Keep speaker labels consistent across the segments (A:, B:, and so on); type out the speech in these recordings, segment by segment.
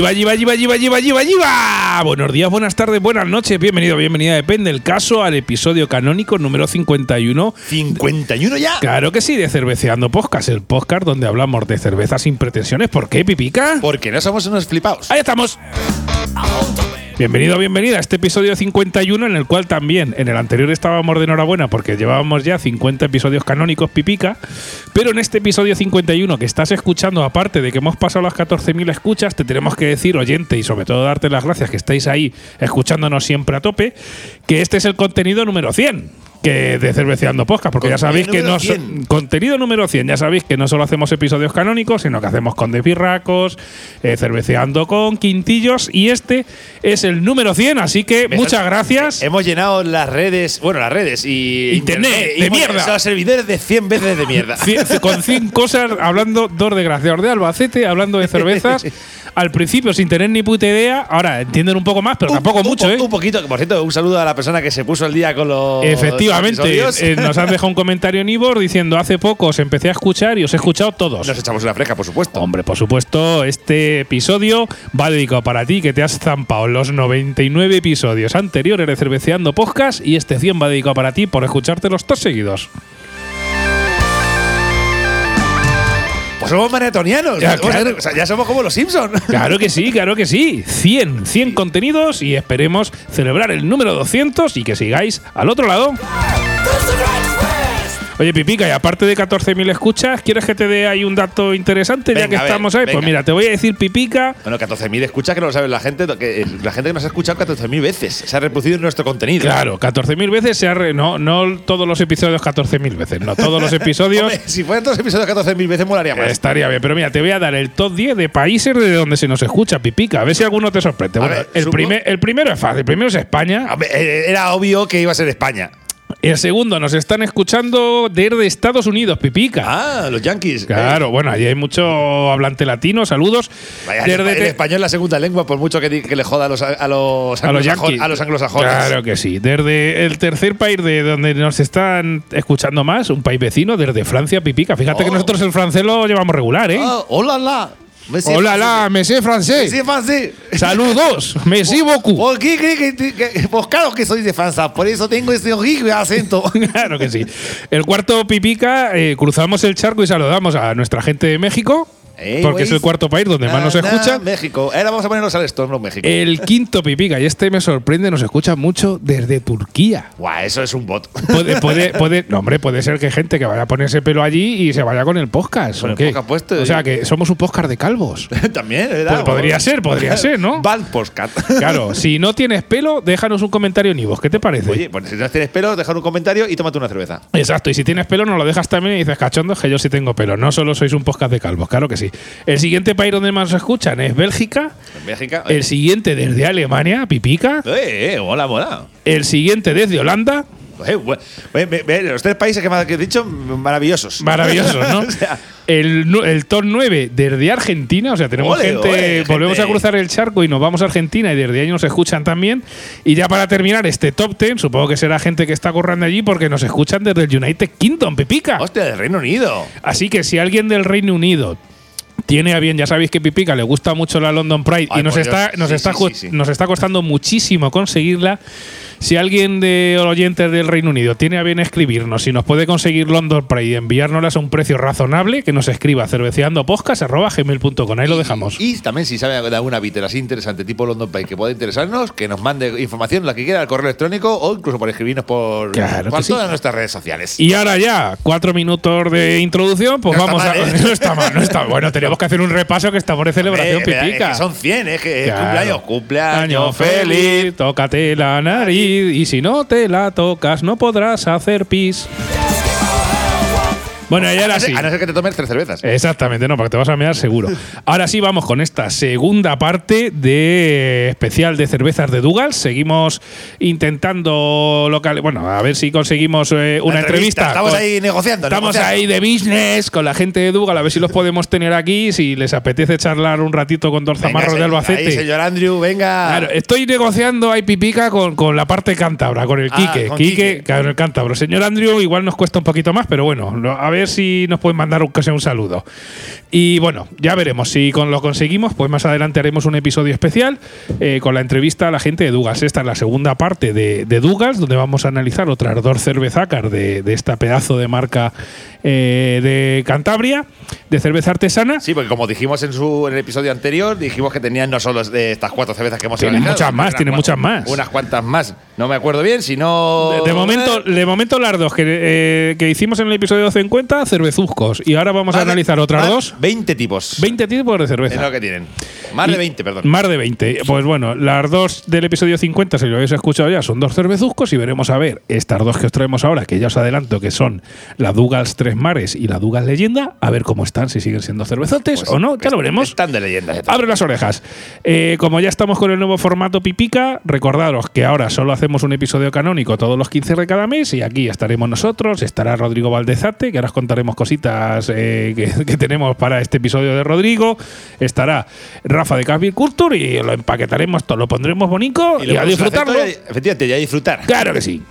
A: Yiva, yiva, yiva, yiva, yiva, yiva, yiva, yiva. Buenos días, buenas tardes, buenas noches. Bienvenido, bienvenida, depende el caso, al episodio canónico número 51.
B: ¿51 ya?
A: Claro que sí, de Cerveceando Podcast, el podcast donde hablamos de cerveza sin pretensiones. ¿Por qué, Pipica?
B: Porque no somos unos flipaos.
A: Ahí estamos. Bienvenido, bienvenida a este episodio 51 en el cual también en el anterior estábamos de enhorabuena porque llevábamos ya 50 episodios canónicos pipica, pero en este episodio 51 que estás escuchando, aparte de que hemos pasado las 14.000 escuchas, te tenemos que decir, oyente, y sobre todo darte las gracias que estáis ahí escuchándonos siempre a tope, que este es el contenido número 100 que de Cerveceando Podcast, porque ya sabéis que no so- contenido número 100, ya sabéis que no solo hacemos episodios canónicos, sino que hacemos con Despirracos, eh, Cerveceando con Quintillos y este es el número 100, así que
B: Me
A: muchas gracias.
B: Hemos llenado las redes, bueno, las redes y
A: Internet, de
B: y
A: mierda.
B: los servidores de 100 veces de mierda.
A: Cien- con 100 cosas hablando dos desgraciados de Albacete, hablando de cervezas. Al principio sin tener ni puta idea, ahora entienden un poco más, pero tampoco
B: Un- un
A: mucho,
B: po-
A: ¿eh?
B: Un poquito, por cierto, un saludo a la persona que se puso el día con los
A: Efectivamente, eh, nos han dejado un comentario en Ivor diciendo hace poco os empecé a escuchar y os he escuchado todos.
B: Nos echamos una fresca, por supuesto.
A: Hombre, por supuesto, este episodio va dedicado para ti que te has zampado los 99 episodios anteriores de Cerveceando Podcast y este 100 va dedicado para ti por escucharte los dos seguidos.
B: Pues somos maratonianos.
A: Ya,
B: O sea,
A: claro.
B: o sea, ya somos como los Simpsons.
A: Claro que sí, claro que sí. 100, 100 contenidos y esperemos celebrar el número 200 y que sigáis al otro lado. Oye, Pipica, y aparte de 14.000 escuchas, ¿quieres que te dé ahí un dato interesante ya que
B: ver,
A: estamos ahí? Pues mira, te voy a decir, Pipica,
B: Bueno, 14.000 escuchas que no lo sabe la gente, que la gente que nos ha escuchado 14.000 veces. Se ha reproducido en nuestro contenido.
A: Claro, 14.000 veces se ha re- no, no todos los episodios 14.000 veces, no todos los episodios.
B: Hombre, si fueran todos los episodios 14.000 veces, molaría más.
A: Estaría bien, pero mira, te voy a dar el top 10 de países de donde se nos escucha, Pipica. A ver si alguno te sorprende. Bueno,
B: ver,
A: el, primer, el primero es fácil, el primero es España.
B: Hombre, eh, Era obvio que iba a ser España.
A: El segundo nos están escuchando desde Estados Unidos, Pipica.
B: Ah, los Yankees.
A: Claro, bueno, allí hay mucho hablante latino, saludos.
B: Vaya,
A: Desde
B: el español es la segunda lengua, por mucho que, le joda a los, a los,
A: a los
B: a anglosajones.
A: Claro que sí. Desde el tercer país de donde nos están escuchando más, un país vecino, desde Francia, Pipica. Fíjate que
B: Oh.
A: nosotros el francés lo llevamos regular, ¿eh?
B: Ah, hola, la.
A: Hola, la,
B: français.
A: monsieur francés.
B: Français.
A: Saludos, merci beaucoup.
B: ¿Por qué cree que, que- Pues claro que soy de Francia, por eso tengo este horrible acento.
A: Claro que sí. El cuarto pipica, eh, cruzamos el charco y saludamos a nuestra gente de México,
B: Ey,
A: porque es el cuarto país donde más nos
B: nah,
A: escuchan.
B: México. Ahora vamos a ponernos al estorno México.
A: El quinto pipica, y este me sorprende, nos escucha mucho desde Turquía.
B: Guau, eso es un bot.
A: Puede, puede, puede, no, hombre, puede ser que gente que vaya a ponerse pelo allí y se vaya con el podcast.
B: Con
A: ¿o
B: el
A: qué?
B: podcast puesto,
A: o sea,
B: y-
A: que somos un podcast de calvos.
B: También, ¿verdad?
A: Pues podría ser, podría ser, ¿no?
B: Bad Postcat.
A: Claro, si no tienes pelo, déjanos un comentario en Ivos. ¿Qué te parece?
B: Oye, pues si no tienes pelo, dejar un comentario y tómate una cerveza.
A: Exacto, y si tienes pelo, nos lo dejas también y dices, cachondo, que yo sí tengo pelo. No solo sois un podcast de calvos, claro que sí. El siguiente país donde más nos escuchan es Bélgica.
B: En.
A: El siguiente desde Alemania, Pipica.
B: Eh, eh, mola, mola.
A: El siguiente desde Holanda.
B: Eh, ve, los tres países que me has dicho, maravillosos.
A: Maravilloso, ¿no?
B: O sea,
A: El, el top 9 desde Argentina, o sea, tenemos
B: Ole,
A: gente,
B: ole,
A: volvemos
B: gente.
A: a cruzar el charco y nos vamos a Argentina y desde ahí nos escuchan también. Y ya para terminar este top 10, supongo que será gente que está corriendo allí porque nos escuchan desde el United Kingdom, Pipica.
B: hostia, del Reino Unido.
A: Así que si alguien del Reino Unido tiene a bien, ya sabéis que Pipica le gusta mucho la London Pride
B: Ay,
A: y nos está,
B: Dios.
A: nos,
B: Sí,
A: está,
B: sí, sí.
A: nos está costando muchísimo conseguirla. Si alguien de oyentes del Reino Unido tiene a bien escribirnos y nos puede conseguir London Pride y enviárnoslas a un precio razonable, que nos escriba cerveceandopodcast.gmail.com. Ahí lo dejamos.
B: Y también, si sabe de alguna bitter así interesante, tipo London Pie, que pueda interesarnos, que nos mande información, la que quiera, al correo electrónico o incluso por escribirnos por,
A: Claro
B: por
A: sí.
B: todas nuestras redes sociales.
A: Y ahora ya, cuatro minutos de introducción, pues
B: No está
A: vamos
B: mal,
A: a.
B: ¿eh?
A: No está mal, no está. Bueno, teníamos que hacer un repaso que estamos de celebración
B: Hombre, es
A: Pipica.
B: que son 100, es que
A: Claro.
B: cumpleaños, cumpleaños
A: Año feliz, tócate la nariz y si no te la tocas no podrás hacer pis. Bueno, y
B: A
A: ahora sí.
B: a no ser que te tomes tres cervezas.
A: Exactamente, no, porque te vas a mear seguro. Ahora sí vamos con esta segunda parte de especial de cervezas de Dougal. Seguimos intentando local, bueno, a ver si conseguimos eh, una entrevista.
B: Estamos
A: con-
B: ahí negociando.
A: Estamos
B: negociando.
A: ahí de business con la gente de Dougal, a ver si los podemos tener aquí, si les apetece charlar un ratito con dos
B: Venga,
A: zamarros de Albacete.
B: Ahí, señor Andrew, venga.
A: Claro, estoy negociando ahí pipica con, con la parte cántabra, con el
B: Ah,
A: Quique.
B: con
A: Quique,
B: Quique.
A: claro, el cántabro. Señor Andrew, igual nos cuesta un poquito más, pero bueno, a ver si nos pueden mandar un, que sea un saludo. Y bueno, ya veremos si con lo conseguimos, pues más adelante haremos un episodio especial eh, con la entrevista a la gente de Dugas. Esta es la segunda parte de, de Dugas, donde vamos a analizar otra ardor cervezácar de, de esta pedazo de marca eh, de Cantabria, de cerveza artesana.
B: Sí, porque como dijimos en, su, en el episodio anterior, dijimos que tenían no solo de estas cuatro cervezas que hemos
A: Tienen muchas más, tienen muchas más.
B: Unas cuantas más. No me acuerdo bien, si no.
A: De, de momento, de momento las dos que, eh, que hicimos en el episodio 50, cervezuzcos. Y ahora vamos a analizar otras dos.
B: 20 tipos.
A: 20 tipos de
B: Es
A: cerveza.
B: lo que tienen. Más de
A: Y-
B: 20, perdón.
A: Más de 20. Pues bueno, las dos del episodio 50, si lo habéis escuchado ya, son dos cervezuzcos y veremos a ver estas dos que os traemos ahora, que ya os adelanto que son la Dugals Tres Mares y la Dugals Leyenda, a ver cómo están, si siguen siendo cervezotes
B: Pues
A: o no, ya lo veremos.
B: Están de todo.
A: Abre las orejas. Eh, como ya estamos con el nuevo formato Pipica, recordaros que ahora solo hacemos un episodio canónico todos los 15 de cada mes y aquí estaremos nosotros, estará Rodrigo Valdezate, que ahora os contaremos cositas eh, que, que tenemos para este episodio de Rodrigo, estará Rafa de Casbil Culture y lo empaquetaremos, todo, lo pondremos bonito y,
B: lo
A: a disfrutarlo.
B: y a- Efectivamente, y a disfrutar.
A: Claro que sí.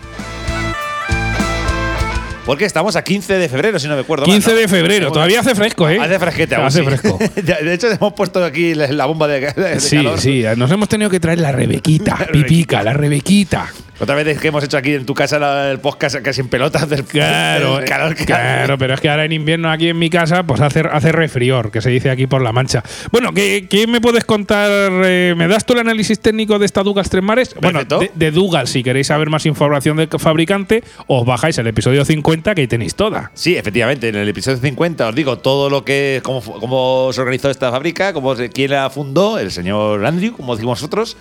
B: Porque estamos a 15 de febrero, si no me acuerdo. mal,
A: 15
B: ¿no?
A: de febrero, todavía hace fresco, ¿eh?
B: Hace fresquete aún,
A: Hace
B: sí.
A: fresco.
B: De hecho, hemos puesto aquí la, bomba de, de
A: Sí,
B: calor.
A: sí, nos hemos tenido que traer la Rebequita, Pipica, la Rebequita.
B: Otra vez que hemos hecho aquí en tu casa la- el podcast casi en pelotas del,
A: Claro,
B: del calor que
A: claro, pero es que ahora en invierno aquí en mi casa pues hace, hace refrior, que se dice aquí por la mancha. Bueno, ¿qué, qué me puedes contar? eh, ¿Me das tú el análisis técnico de esta Dugas Tres Mares? Bueno, de, de si queréis saber más información del fabricante, os bajáis el episodio 50 que ahí tenéis toda.
B: Sí, efectivamente, en el episodio 50 os digo todo lo que, cómo, cómo se organizó esta fábrica, cómo quién la fundó, el señor Andrew, como dijimos nosotros,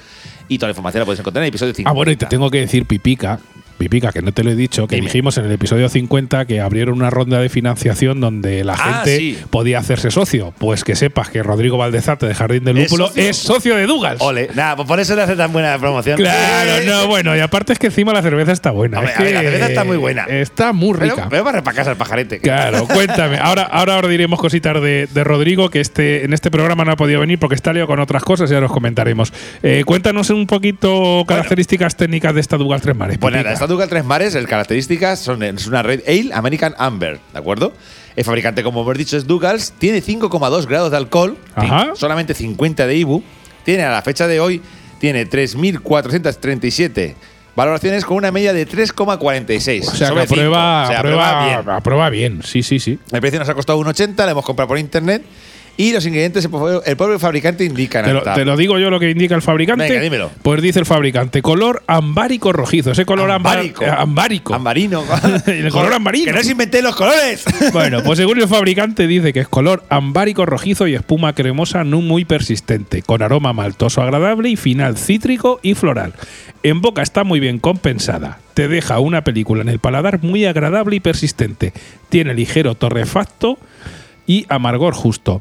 B: y toda la información la podéis encontrar en el episodio 50.
A: Ah, bueno, y te tengo que decir, Pipica, Pipica, que no te lo he dicho, que
B: Dime.
A: dijimos en el episodio 50 que abrieron una ronda de financiación donde la
B: Ah,
A: gente
B: sí.
A: podía hacerse socio. Pues que sepas que Rodrigo Valdezate de Jardín del
B: ¿Es
A: Lúpulo
B: socio?
A: es socio de Dugas.
B: Ole, nada, pues por eso le hace tan buena promoción.
A: Claro, no, bueno, y aparte es que encima la cerveza está buena.
B: Hombre,
A: es
B: a ver,
A: que
B: la cerveza está muy buena.
A: Está muy rica.
B: pero para casa el pajarete.
A: Claro, cuéntame. Ahora, ahora, ahora diremos cositas de, de Rodrigo, que este, en este programa no ha podido venir porque está liado con otras cosas y ahora os comentaremos. Eh, cuéntanos un poquito características técnicas de esta Dugas Tres Mares.
B: Pues nada, esta Dugal Tres Mares, el características son es una Red Ale American Amber, ¿de acuerdo? El fabricante, como hemos dicho, es Dugals, tiene 5,2 grados de alcohol,
A: Ajá.
B: solamente 50 de IBU, tiene a la fecha de hoy, tiene 3.437 valoraciones con una media de 3,46.
A: O sea, que
B: sobre
A: aprueba,
B: O sea,
A: aprueba,
B: bien.
A: aprueba bien. Sí, sí, sí.
B: El precio nos ha costado 1,80, la hemos comprado por internet y los ingredientes el propio- fabricante indica.
A: Te lo,
B: tab.
A: te lo digo yo lo que indica el fabricante.
B: Venga, dímelo.
A: Pues dice el fabricante, color ambárico rojizo. Ese color ambar-
B: Ambárico.
A: eh, ambárico.
B: Ambarino.
A: El color ambarino.
B: Que no os inventé los colores.
A: Bueno, pues según el fabricante dice que es color ambárico rojizo y espuma cremosa no muy persistente, con aroma maltoso agradable y final cítrico y floral. En boca está muy bien compensada. Te deja una película en el paladar muy agradable y persistente. Tiene ligero torrefacto y amargor justo.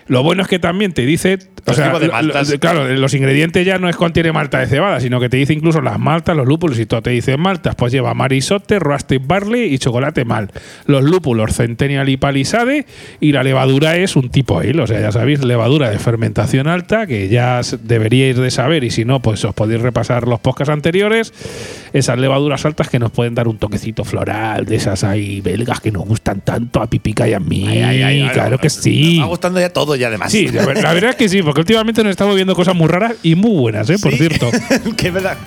A: Lo bueno es que también te dice, o
B: Los
A: sea,
B: de maltas.
A: claro, los ingredientes ya no es contiene malta de cebada, sino que te dice incluso las maltas, los lúpulos y todo. Te dice maltas, pues lleva marisote, roasted barley y chocolate mal. Los lúpulos centennial y palisade y la levadura es un tipo ale, o sea, ya sabéis, levadura de fermentación alta que ya deberíais de saber y si no, pues os podéis repasar los podcasts anteriores. Esas levaduras altas que nos pueden dar un toquecito floral de esas ahí belgas que nos gustan tanto a Pipica y a mí.
B: Ay, ay,
A: claro que sí.
B: Me va gustando ya todo ya además.
A: Sí, la, ver- la verdad es que sí, porque últimamente nos estamos viendo cosas muy raras y muy buenas, ¿eh? Por
B: Sí.
A: cierto.
B: que es verdad.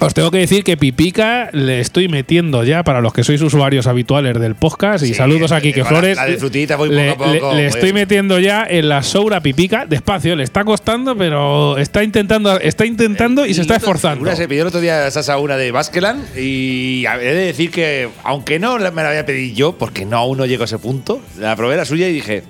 A: Os tengo que decir que Pipica le estoy metiendo ya para los que sois usuarios habituales del podcast y
B: Sí,
A: saludos a Quique
B: con
A: Flores.
B: la- de frutita voy
A: le,
B: poco a
A: le-
B: poco,
A: le
B: pues.
A: estoy metiendo ya en la Soura Pipica despacio, le está costando, pero está intentando, está intentando y se está
B: El otro-
A: esforzando.
B: Una se pidió el otro día Sasa una de Baskeland y he de decir que, aunque no me la había pedido yo, porque no aún no llego a ese punto, la probé la suya y dije,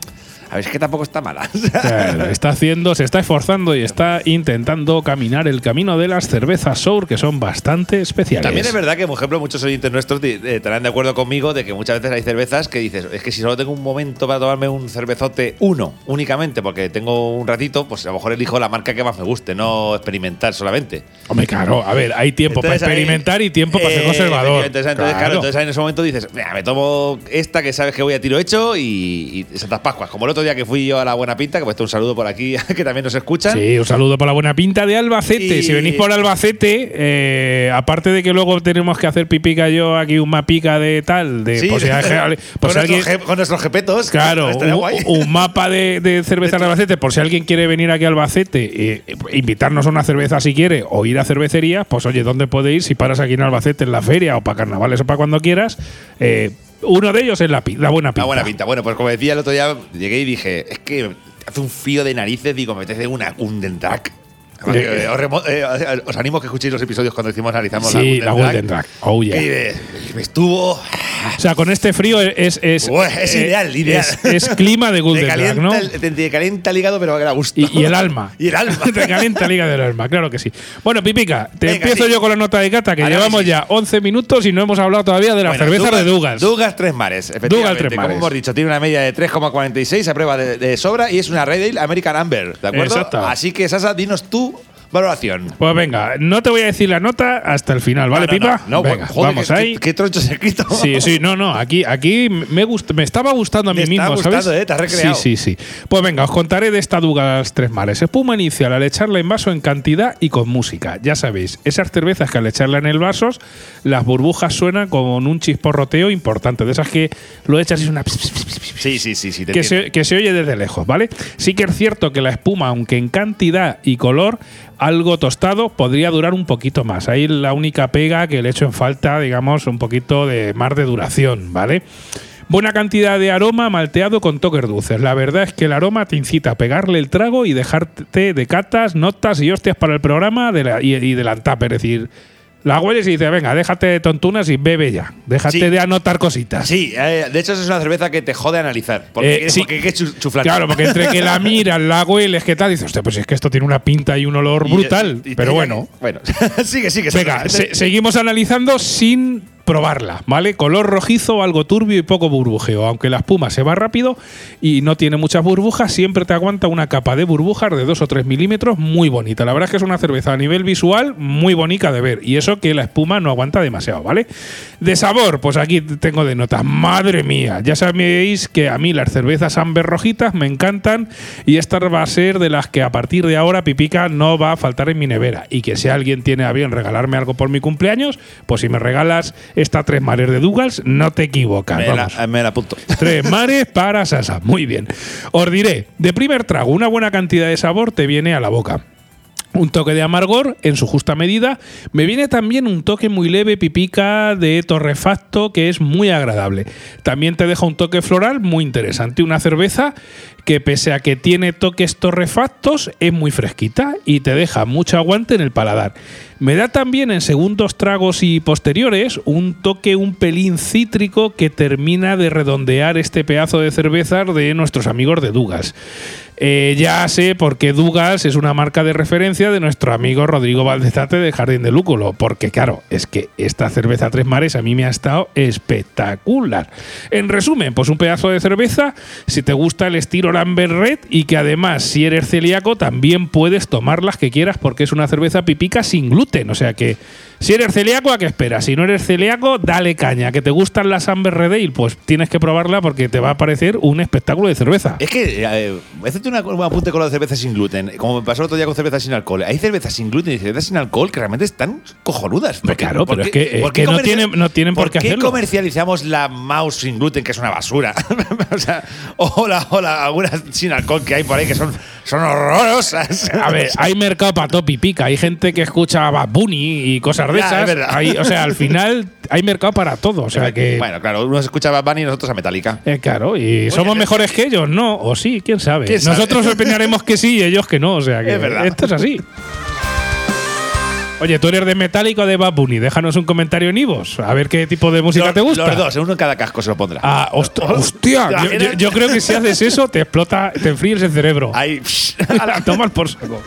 B: a ver, es que tampoco está mala.
A: Claro, está haciendo, se está esforzando y está intentando caminar el camino de las cervezas Sour que son bastante especiales.
B: También es verdad que, por ejemplo, muchos oyentes nuestros eh, estarán de acuerdo conmigo de que muchas veces hay cervezas que dices, es que si solo tengo un momento para tomarme un cervezote, uno únicamente, porque tengo un ratito, pues a lo mejor elijo la marca que más me guste, no experimentar solamente.
A: Hombre, claro, a ver, hay tiempo
B: Entonces,
A: para
B: ahí-
A: experimentar y tiempo para ser
B: Eh,
A: conservador.
B: Entonces, claro, entonces en ese momento dices, "Mira, me tomo esta que sabes que voy a tiro hecho y, y Santas Pascuas. Como el otro otro día que fui yo a la Buena Pinta, que puesto un saludo por aquí, que también nos escuchan.
A: Sí, un saludo por la buena pinta de Albacete.
B: Y-
A: Si venís por Albacete, eh, aparte de que luego tenemos que hacer pipica yo aquí un mapica de tal, de
B: Sí,
A: hay- por
B: con,
A: alguien-
B: nuestros, je- con nuestros jepetos.
A: Claro, un, mapa de, de cerveza de Albacete, por si alguien quiere venir aquí a Albacete, eh, invitarnos a una cerveza si quiere, o ir a cervecerías, pues oye, ¿dónde puede ir? Si paras aquí en Albacete, en la feria, o para carnavales, o para cuando quieras. eh, uno de ellos es la, la buena pinta.
B: La buena pinta. Bueno, pues como decía el otro día, llegué y dije, es que hace un fío de narices, digo, me apetece una Golden Track.
A: Eh,
B: os, remo- eh, os animo a que escuchéis los episodios cuando hicimos analizamos
A: Sí,
B: la
A: la
B: Golden,
A: Track. Oh, yeah.
B: Estuvo
A: O sea, con este frío es. Es, eh,
B: ideal, ideal.
A: Es, es clima de Golden Track, ¿no?
B: el, te, te calienta el hígado, pero a gusto.
A: Y, y el alma.
B: y el alma.
A: Te calienta la liga del alma, claro que sí. Bueno, Pipica, te
B: Venga,
A: empiezo
B: sí.
A: yo con la nota de cata, que llevamos ya 11 minutos y no hemos hablado todavía de la
B: Bueno,
A: cerveza de Dugas.
B: Dugas Tres Mares, efectivamente.
A: Dugas Tres Mares.
B: Como hemos dicho, tiene una media de 3,46 a prueba de, de sobra y es una Red Ale American Amber, ¿de acuerdo?
A: Exacto.
B: Así que, Sasa, dinos tu valoración.
A: Pues venga, no te voy a decir la nota hasta el final, ¿vale,
B: No, no,
A: Pipa?
B: No,
A: venga,
B: joder,
A: vamos
B: qué,
A: ahí.
B: Qué, qué troncho se.
A: Sí, sí, no, no, aquí, aquí me, gust- me estaba gustando a mí
B: Te
A: mismo,
B: está
A: ¿sabes?
B: gustando, ¿eh? Te has recreado.
A: Sí, sí, sí. Pues venga, os contaré de esta Dugas Tres Mares. Espuma inicial al echarla en vaso en cantidad y con música. Ya sabéis, esas cervezas que al echarla en el vaso, las burbujas suenan con un chisporroteo importante. De esas que lo echas y es una...
B: Sí, sí, sí, sí. te
A: que se, que se oye desde lejos, ¿vale? Sí que es cierto que la espuma, aunque en cantidad y color algo tostado, podría durar un poquito más. Ahí la única pega que le echo en falta, digamos, un poquito de más de duración, ¿vale? Buena cantidad de aroma malteado con toques dulces. La verdad es que el aroma te incita a pegarle el trago y dejarte de catas, notas y hostias para el programa de la- y, y del. Es decir, la hueles y dices, venga, déjate de tontunas y bebe ya. Déjate
B: Sí.
A: de anotar cositas.
B: Sí, eh, de hecho es una cerveza que te jode analizar. Porque,
A: Eh, sí.
B: porque que chu- chuflar.
A: Claro, porque entre que la miras, la hueles, ¿qué tal? Dices, hostia, pues es que esto tiene una pinta y un olor
B: Y-
A: brutal.
B: y-
A: pero bueno.
B: Bueno, sigue, sigue.
A: Venga, se- seguimos analizando sin probarla, ¿vale? Color rojizo, algo turbio y poco burbujeo. Aunque la espuma se va rápido y no tiene muchas burbujas, siempre te aguanta una capa de burbujas de 2 o 3 milímetros muy bonita. La verdad es que es una cerveza a nivel visual muy bonita de ver. Y eso que la espuma no aguanta demasiado, ¿vale? De sabor, pues aquí tengo de notas. Madre mía, ya sabéis que a mí las cervezas amber rojitas me encantan y esta va a ser de las que a partir de ahora Pipica no va a faltar en mi nevera. Y que si alguien tiene a bien regalarme algo por mi cumpleaños, pues si me regalas esta tres mares de Douglas, no te equivocas.
B: me,
A: vamos.
B: la, me la apunto.
A: Tres mares para Sasa. Muy bien. Os diré, de primer trago, una buena cantidad de sabor te viene a la boca. Un toque de amargor en su justa medida. Me viene también un toque muy leve, pipica de torrefacto, que es muy agradable. También te deja un toque floral muy interesante. Una cerveza que pese a que tiene toques torrefactos, es muy fresquita y te deja mucho aguante en el paladar. Me da también en segundos tragos y posteriores un toque un pelín cítrico que termina de redondear este pedazo de cerveza de nuestros amigos de Dugas. Eh, ya sé por qué Dugas es una marca de referencia de nuestro amigo Rodrigo Valdezate de Jardín de Lúculo, porque claro, es que esta cerveza Tres Mares a mí me ha estado espectacular. En resumen, pues un pedazo de cerveza, si te gusta el estilo Lambert Red y que además si eres celíaco también puedes tomar las que quieras porque es una cerveza pipica sin gluten, o sea que si eres celíaco, ¿a qué esperas? Si no eres celíaco, dale caña. ¿Que te gustan las Amber Red Ale? Pues tienes que probarla porque te va a parecer un espectáculo de cerveza.
B: Es que, eh, a hacerte una- un apunte con la cerveza sin gluten. Como me pasó el otro día con cerveza sin alcohol. Hay cervezas sin gluten y cervezas sin alcohol que realmente están cojonudas.
A: Claro,
B: ¿por
A: pero
B: qué-
A: es que- es
B: por qué
A: que no tienen- no tienen por qué hacerlo?
B: comercializamos la mouse sin gluten, que es una basura? o sea, o, la, o la- algunas sin alcohol que hay por ahí que son, son horrorosas.
A: A ver, hay mercado para top y pica. Hay gente que escucha Bad Bunny y cosas de
B: es
A: esas.
B: verdad.
A: Hay- o sea, al final hay mercado para todo. O sea que.
B: Bueno, claro, uno escucha a Bad Bunny y nosotros a Metallica.
A: Eh, claro, y somos mejores que ellos, ¿no? O sí, quién sabe.
B: ¿Quién sabe?
A: Nosotros opinaremos que sí y ellos que no. O sea que
B: Es verdad.
A: esto es así. Oye, tú eres de Metallica o de Bad Bunny. Déjanos un comentario en Ivos. A ver qué tipo de música
B: Los-
A: te gusta.
B: Los dos, uno en cada casco se lo pondrá.
A: Ah, host- hostia.
B: ¿Te
A: Yo,
B: imaginas?
A: yo- yo creo que si haces eso, te explota, te enfríes el cerebro.
B: Ahí.
A: A tomar por saco.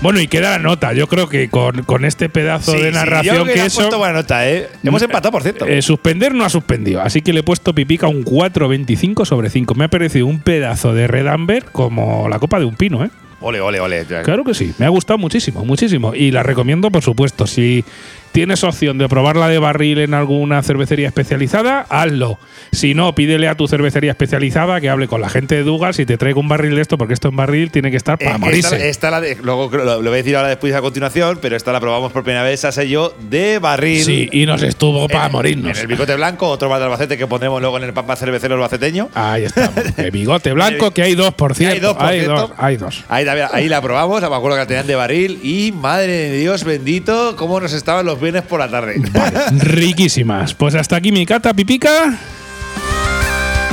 A: Bueno, y queda la nota. Yo creo que con, con este pedazo
B: Sí,
A: de
B: sí,
A: narración
B: yo
A: que eso.
B: puesto buena nota, ¿eh? Hemos empatado, por cierto.
A: Eh, suspender no ha suspendido, así que le he puesto pipica un 4.25 sobre 5. Me ha parecido un pedazo de Red Amber como la copa de un pino, ¿eh?
B: Ole, ole, ole.
A: Claro que sí, me ha gustado muchísimo, muchísimo. Y la recomiendo, por supuesto. Si Tienes opción de probarla de barril en alguna cervecería especializada, hazlo. Si no, pídele a tu cervecería especializada que hable con la gente de Dugas y te traiga un barril de esto, porque esto en barril tiene que estar para
B: Eh,
A: morirse.
B: Esta, esta la de- luego lo, lo voy a decir ahora después a continuación, pero esta la probamos por primera vez, Sasa y yo, de barril.
A: Sí, y nos estuvo para morirnos.
B: En el bigote blanco, otro bar de Albacete que pondremos luego en el papa cervecero albaceteño.
A: Ahí estamos. El bigote blanco, que hay dos, por
B: Que hay
A: cierto.
B: dos, por
A: hay
B: cierto.
A: dos, hay dos.
B: Ahí, ahí la probamos, me acuerdo que la tenían de barril y madre de Dios bendito, cómo nos estaban los viernes por la tarde.
A: Riquísimas. Pues hasta aquí mi cata pipica.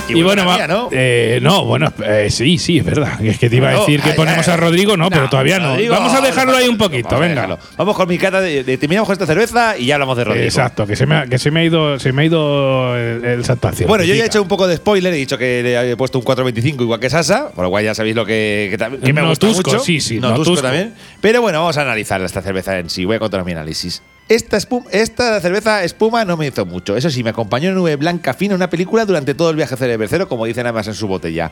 A: Y, bueno, va-
B: mía, ¿no?
A: eh, no, bueno, eh, sí, sí, es verdad. Es que te iba a
B: No,
A: decir que ponemos a Rodrigo, no, pero todavía no.
B: Rodrigo,
A: Vamos a dejarlo ahí un poquito, venga.
B: Vamos con mi cata, de, de- terminamos con esta cerveza y ya hablamos de Rodrigo.
A: Exacto, que se me ha, que se me ha ido, se me ha ido el, el.
B: Bueno, yo ya he hecho un poco de spoiler, he dicho que le he puesto un 4.25 igual que Sasa, por lo cual ya sabéis lo que, que, también- que me gusta
A: tusco,
B: mucho.
A: sí, sí,
B: no tusco
A: tusco.
B: también. Pero bueno, vamos a analizar esta cerveza en sí, voy a contar mi análisis. Esta, esta cerveza espuma no me hizo mucho. Eso sí, me acompañó en nube blanca fina en una película durante todo el viaje cervecero, como dicen además en su botella.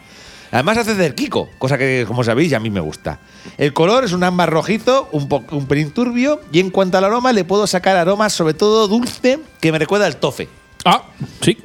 B: Además hace del Kiko, cosa que, como sabéis, a mí me gusta. El color es un ámbar rojizo, un, un pelín turbio, y en cuanto al aroma, le puedo sacar aromas, sobre todo dulce, que me recuerda al tofe.
A: Ah, sí.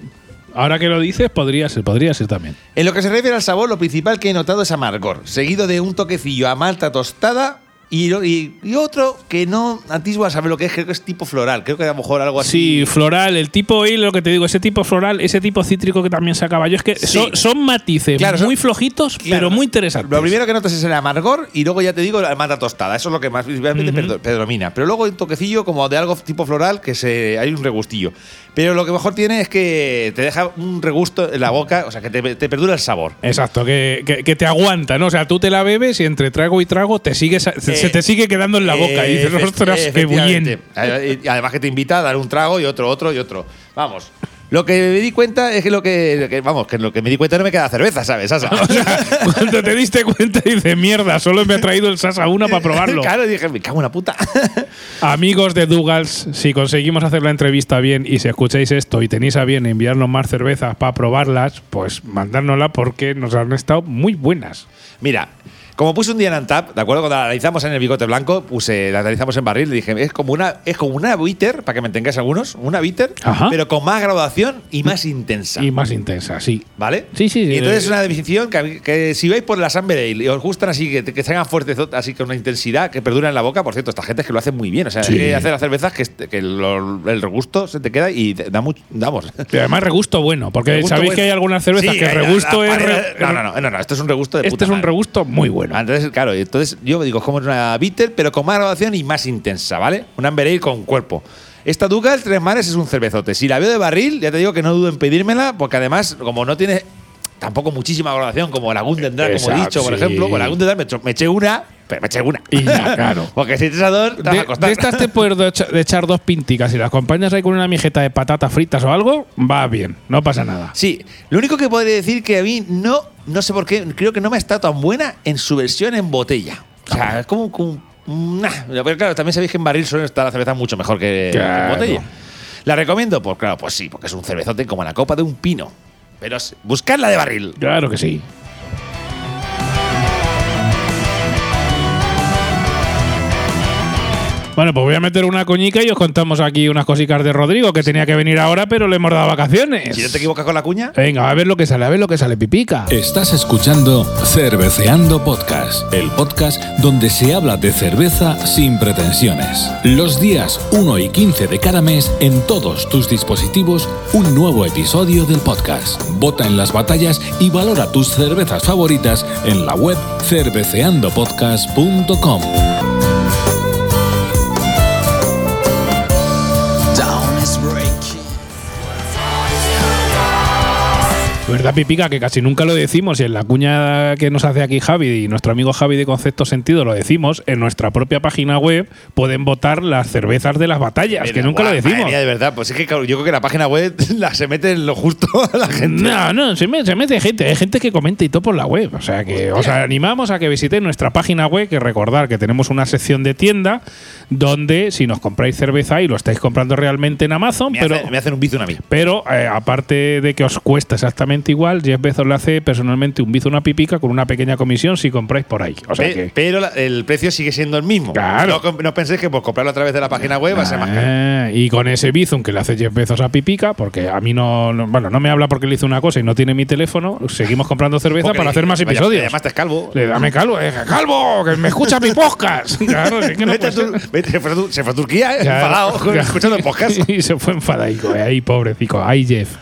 A: Ahora que lo dices, podría ser, podría ser también.
B: En lo que se refiere al sabor, lo principal que he notado es amargor, seguido de un toquecillo a malta tostada y, y- y otro que no atisbo a saber lo que es, creo que es tipo floral, creo que a lo mejor algo así.
A: Sí, floral, el tipo ahí, lo que te digo, ese tipo floral, ese tipo cítrico que también sacaba yo, es que
B: Sí.
A: son, son matices
B: Claro,
A: muy
B: son-
A: flojitos,
B: Claro,
A: pero muy interesantes.
B: Lo primero que notas es el amargor y luego ya te digo la malta tostada. Eso es lo que más principalmente predomina. Pero luego hay un toquecillo como de algo tipo floral que se hay un regustillo. Pero lo que mejor tiene es que te deja un regusto en la boca, o sea, que te, te perdura el sabor.
A: Exacto, que, que- que te aguanta, ¿no? O sea, tú te la bebes y entre trago y trago te sigue, sa- se,
B: Eh,
A: te sigue quedando en la boca y dices,
B: Efe-
A: ostras, qué bien.
B: Además que te invita a dar un trago y otro, otro y otro. Vamos. Lo que me di cuenta es que lo que, que- vamos, que lo que me di cuenta no me queda cerveza, ¿sabes? Sasa?
A: O sea, cuando te diste cuenta dices, mierda, solo me ha traído el Sasa 1 para probarlo.
B: claro, dije, me cago en la puta.
A: Amigos de Dougals, si conseguimos hacer la entrevista bien y si escucháis esto y tenéis a bien enviarnos más cervezas para probarlas, pues mandárnosla porque nos han estado muy buenas.
B: Mira, como puse un día en Antap, ¿de acuerdo? Cuando la analizamos en el bigote blanco, puse, la analizamos en barril, le dije, es como una, es como una bitter, para que me entengáis algunos, una bitter,
A: Ajá.
B: pero con más graduación y más intensa.
A: Y más intensa, sí.
B: ¿Vale?
A: Sí, sí, sí.
B: Y entonces es una definición que, a mí- que si vais por la Amber Ale y os gustan así, que, que tengan fuertes, así con una intensidad que perdura en la boca, por cierto, esta gente es que lo hace muy bien. O sea,
A: Sí.
B: hay que hacer las cervezas que, que lo- el regusto se te queda y te da mucho. Damos.
A: Y además regusto bueno, porque
B: Regusto
A: sabéis
B: bueno.
A: que hay algunas cervezas
B: Sí,
A: que
B: hay
A: el
B: la-
A: regusto
B: la
A: es. re-
B: no, no, no, no, no, esto es un regusto de
A: Este
B: puta
A: es un
B: madre.
A: regusto muy
B: Ah, Entonces, claro, entonces yo digo, es como una bitter, pero con más graduación y más intensa, ¿vale? Una Amber Ale con cuerpo. Esta Ducal Tres Mares es un cervezote. Si la veo de barril, ya te digo que no dudo en pedírmela, porque además, como no tiene tampoco muchísima graduación, como la Gundendal, como he dicho, por
A: sí.
B: ejemplo, con la Gundendal me, me eché una, pero me eché una.
A: Y ya, claro.
B: porque si te echas dos, te vas
A: De,
B: a costar.
A: de estas te puedes de echa- de echar dos pinticas y las acompañas ahí con una mijeta de patatas fritas o algo, va bien, no pasa nada.
B: Sí, lo único que podría decir que a mí no, no sé por qué, creo que no me está tan buena en su versión en botella. O sea, es como, como nah. Pero claro, también sabéis que en barril suele estar la cerveza mucho mejor que, en botella. ¿La recomiendo? Pues claro, pues sí, porque es un cervezote como la copa de un pino. Pero buscadla de barril.
A: Claro que sí. Bueno, pues voy a meter una coñica y os contamos aquí unas cositas de Rodrigo, que tenía que venir ahora, pero le hemos dado vacaciones.
B: Si no te equivocas con la cuña,
A: Venga, a ver lo que sale, a ver lo que sale, pipica.
C: Estás escuchando Cerveceando Podcast, el podcast donde se habla de cerveza sin pretensiones. Los días 1 y 15 de cada mes, en todos tus dispositivos, un nuevo episodio del podcast. Vota en las batallas y valora tus cervezas favoritas en la web cerveceandopodcast.com.
A: ¿Verdad, Pipica? Que casi nunca lo decimos y en la cuña que nos hace aquí Javi y nuestro amigo Javi de Concepto Sentido lo decimos. En nuestra propia página web pueden votar las cervezas de las batallas, que nunca lo
B: guau,
A: decimos.
B: mía, de verdad, pues es que yo creo que la página web la se mete en lo justo a la gente.
A: No, no, se, me- se mete gente, hay gente que comenta y todo por la web. O sea que os animamos a que visitéis nuestra página web, que recordar que tenemos una sección de tienda donde si nos compráis cerveza y lo estáis comprando realmente en Amazon,
B: Me,
A: pero
B: hace- me hacen un bizun a mí.
A: pero eh, aparte de que os cuesta exactamente igual, Jeff Bezos le hace personalmente un bizo una pipica con una pequeña comisión si compráis por ahí. O sea
B: Pe-
A: que
B: Pero la- el precio sigue siendo el mismo.
A: Claro.
B: No, penséis que por comprarlo a través de la página web va a ser más caro.
A: Ah, y con ese bizum que le hace Jeff Bezos a Pipica, porque a mí no, no- bueno, no me habla porque le hice una cosa y no tiene mi teléfono, seguimos comprando cerveza
B: Porque
A: para hacer más
B: vaya,
A: episodios.
B: Le llamaste calvo.
A: Le dame calvo, eh, calvo, que me escucha mi podcast. Claro, es que no
B: Se, fue a tu- se fue a Turquía, eh, enfadado, escuchando el podcast.
A: Y se fue enfadaico, eh, ahí pobrecico. Ahí Jeff.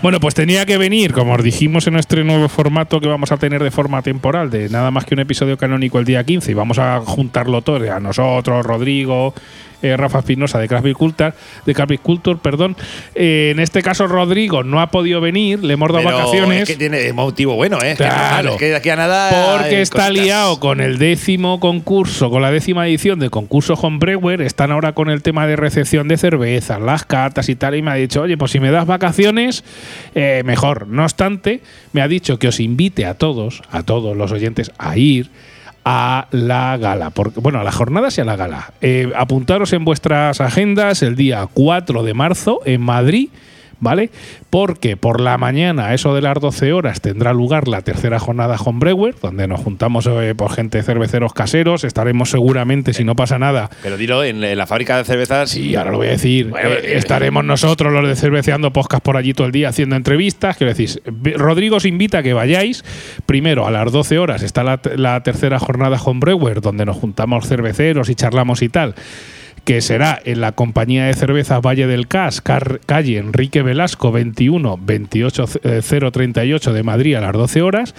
A: Bueno, pues tenía que venir, como os dijimos en nuestro nuevo formato que vamos a tener de forma temporal, de nada más que un episodio canónico el día 15, y vamos a juntarlo todo, a nosotros, Rodrigo, eh, Rafa Espinosa de Culture, de Craft Culture, perdón. Eh, en este caso, Rodrigo no ha podido venir, le hemos dado
B: Pero
A: vacaciones.
B: Es que tiene motivo bueno, ¿eh?
A: Claro.
B: es que de aquí a nada.
A: Porque está
B: cositas.
A: liado con el décimo concurso, con la décima edición del concurso Homebrewer. Están ahora con el tema de recepción de cervezas, las catas y tal. Y me ha dicho, oye, pues si me das vacaciones, eh, mejor. No obstante, me ha dicho que os invite a todos, a todos los oyentes, a ir a la gala, porque, bueno, a las jornadas y a la gala. Eh, apuntaros en vuestras agendas el día 4 de marzo en Madrid. ¿Vale? Porque por la mañana, a eso de las 12 horas, tendrá lugar la tercera jornada Homebrewer, donde nos juntamos eh, por gente de cerveceros caseros. Estaremos seguramente, si no pasa nada,
B: Pero dilo, en, la fábrica de cervezas.
A: y ahora lo voy a decir,
B: Bueno,
A: eh,
B: eh,
A: estaremos nosotros, los de Cerveceando Podcast, por allí todo el día haciendo entrevistas. Quiero decir, Rodrigo os invita a que vayáis. Primero, a las 12 horas está la, la tercera jornada Homebrewer, donde nos juntamos cerveceros y charlamos y tal que será en la compañía de cervezas Valle del Cas, calle Enrique Velasco 21 28038 de Madrid a las 12 horas.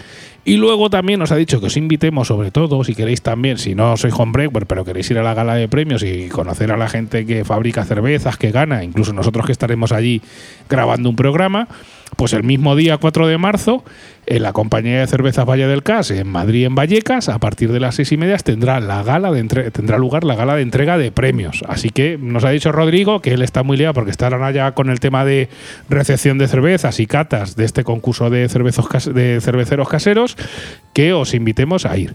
A: Y luego también nos ha dicho que os invitemos, sobre todo, si queréis también, si no sois homebrewer, pero queréis ir a la gala de premios y conocer a la gente que fabrica cervezas, que gana, incluso nosotros que estaremos allí grabando un programa, pues el mismo día 4 de marzo, en la compañía de cervezas Valle del Cas, en Madrid, en Vallecas, a partir de las seis y media tendrá, la gala de entre- tendrá lugar la gala de entrega de premios. Así que nos ha dicho Rodrigo que él está muy liado porque estarán allá con el tema de recepción de cervezas y catas de este concurso de, cervezos de cerveceros caseros, que os invitemos a ir.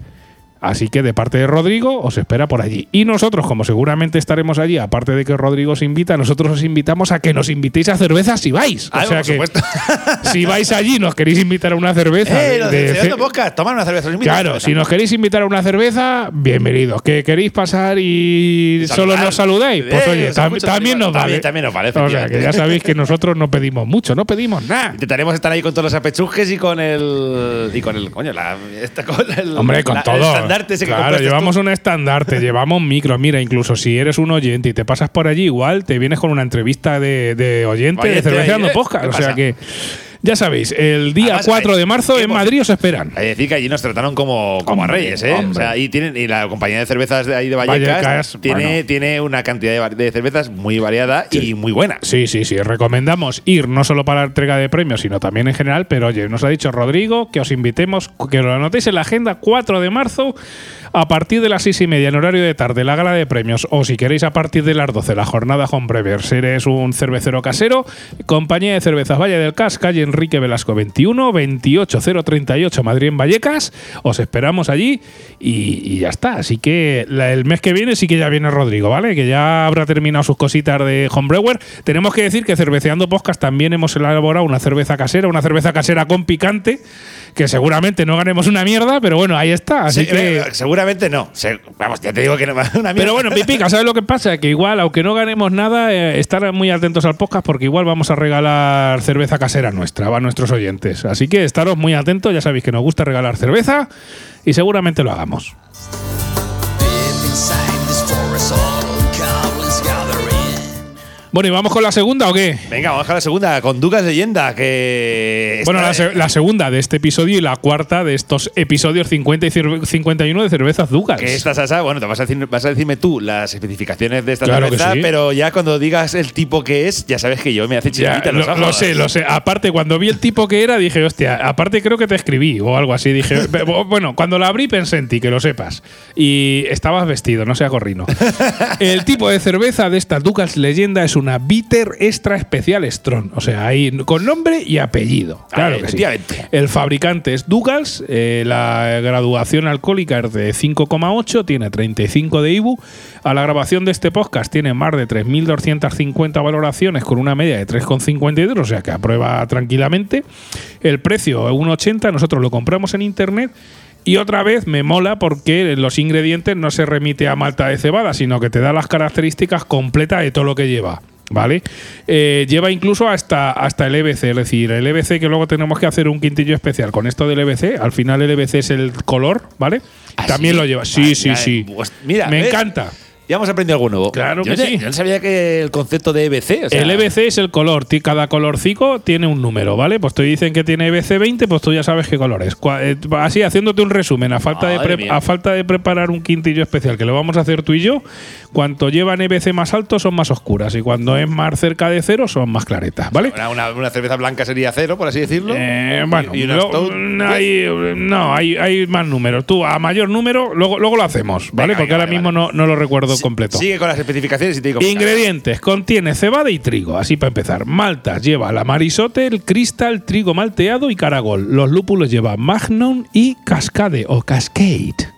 A: Así que de parte de Rodrigo os espera por allí. Y nosotros, como seguramente estaremos allí, aparte de que Rodrigo os invita, nosotros os invitamos a que nos invitéis a cervezas si vais.
B: Ah,
A: o sea
B: por
A: que
B: supuesto.
A: si vais allí nos queréis invitar a una cerveza.
B: ¡Eh,
A: de-
B: los
A: de
B: de
A: ce-
B: Cerveceando Podcast! Tomad una cerveza.
A: Claro, si nos queréis invitar a una cerveza, bienvenidos. Que queréis pasar y
B: Saludar.
A: solo nos saludáis, pues
B: Eh,
A: oye, tam- también nos
B: también-
A: vale.
B: también nos vale,
A: O sea, que ya sabéis que nosotros no pedimos mucho, no pedimos nada.
B: Intentaremos estar ahí con todos los apechujes y con el. Y con el. Coño, la. Esta, con el,
A: Hombre, con
B: la-
A: todo.
B: Estandarte ese
A: claro, llevamos
B: tú.
A: un estandarte, llevamos micro. Mira, incluso si eres un oyente y te pasas por allí, igual te vienes con una entrevista de, de oyente de
B: Oyente
A: Cerveceando
B: ¿eh?
A: Podcast.
B: ¿Qué
A: O sea que, ya sabéis, el día
B: Además,
A: 4
B: hay-
A: de marzo en Madrid os esperan.
B: Hay que decir que allí nos trataron como, como a reyes, ¿eh?
A: hombre.
B: O sea, ahí tienen, y la compañía de cervezas de ahí de Vallecas,
A: Vallecas,
B: tiene,
A: bueno.
B: tiene una cantidad de cervezas muy variada y muy buena.
A: Sí, sí, sí. Recomendamos ir no solo para la entrega de premios, sino también en general. Pero oye, nos ha dicho Rodrigo que os invitemos, que lo anotéis en la agenda 4 de marzo a partir de las 6 y media en horario de tarde, la gala de premios. O si queréis a partir de las 12, la jornada Homebrewer. Si eres un cervecero casero, compañía de cervezas Valle del Cas, calle Enrique Velasco 21, 28038 Madrid en Vallecas. Os esperamos allí y, y ya está. Así que la- el mes que viene sí que ya viene Rodrigo, ¿vale? Que ya habrá terminado sus cositas de Homebrewer. Tenemos que decir que Cerveceando Podcast también hemos elaborado una cerveza casera, una cerveza casera con picante, que seguramente no ganemos una mierda, pero bueno, ahí está. Así
B: Sí,
A: que.
B: eh, seguramente no. Se- vamos, ya te digo que no una mierda.
A: Pero bueno, Pipica, ¿sabes lo que pasa? Que igual, aunque no ganemos nada, eh, estar muy atentos al podcast porque igual vamos a regalar cerveza casera nuestra a nuestros oyentes. Así que estaros muy atentos, ya sabéis que nos gusta regalar cerveza y seguramente lo hagamos. Bueno, ¿y vamos con la segunda o qué?
B: Venga, vamos a la segunda, con Ducas Leyenda, que.
A: Bueno, la,
B: está-
A: se- la segunda de este episodio y la cuarta de estos episodios 50 y cir- 51 de Cervezas Ducas.
B: Que esta salsa, bueno, te vas a, decir- vas a decirme tú las especificaciones de esta
A: Claro
B: cerveza,
A: sí.
B: pero ya cuando digas el tipo que es, ya sabes que yo me hace chiquita los
A: lo, lo sé, lo sé. Aparte, cuando vi el tipo que era, dije, hostia, aparte creo que te escribí o algo así. Dije, "Be- bueno, cuando la abrí pensé en ti, que lo sepas. Y estabas vestido, no sea gorrino. el tipo de cerveza de esta Ducas Leyenda es una bitter extra especial Strong. O sea, ahí con nombre y apellido. Claro que sí. El fabricante es Douglas, eh, la graduación alcohólica es de 5,8, tiene 35 de IBU. A la grabación de este podcast tiene más de 3.250 valoraciones con una media de 3,52, o sea que aprueba tranquilamente. El precio es 1,80, nosotros lo compramos en internet. Y otra vez me mola porque los ingredientes no se remite a malta de cebada, sino que te da las características completas de todo lo que lleva. ¿Vale? Eh, lleva incluso hasta, hasta el EBC, es decir, el EBC que luego tenemos que hacer un quintillo especial con esto del EBC. Al final el EBC es el color, ¿vale?
B: ¿Ah,
A: También
B: sí?
A: lo lleva. Sí,
B: Vale,
A: sí, sí.
B: pues mira,
A: me
B: ¿ves?
A: encanta.
B: Ya hemos aprendido algo nuevo.
A: Claro
B: Yo
A: que
B: no-
A: sí.
B: Yo no sabía que el concepto de EBC. O sea,
A: el EBC es el color. Cada colorcico tiene un número, ¿vale? Pues te dicen que tiene EBC 20, pues tú ya sabes qué color es. Eh, Así, haciéndote un resumen, a falta, de
B: Madre
A: pre-
B: mía.
A: a falta de preparar un quintillo especial, que lo vamos a hacer tú y yo, cuanto llevan EBC más alto son más oscuras y cuando es más cerca de cero son más claretas, ¿vale?
B: Una, una- una cerveza blanca sería cero, por así decirlo.
A: Eh, bueno,
B: y
A: lo- mm, hay, no, hay, hay más números. Tú, a mayor número, luego, luego lo hacemos, ¿vale?
B: Venga,
A: Porque
B: venga,
A: ahora
B: vale,
A: mismo
B: vale.
A: No, no lo recuerdo Completo.
B: Sigue con las especificaciones y te digo.
A: Ingredientes: contiene cebada y trigo, así para empezar. Maltas lleva la marisote, el cristal, trigo malteado y caragol. Los lúpulos lleva Magnum y Cascade o Cascade.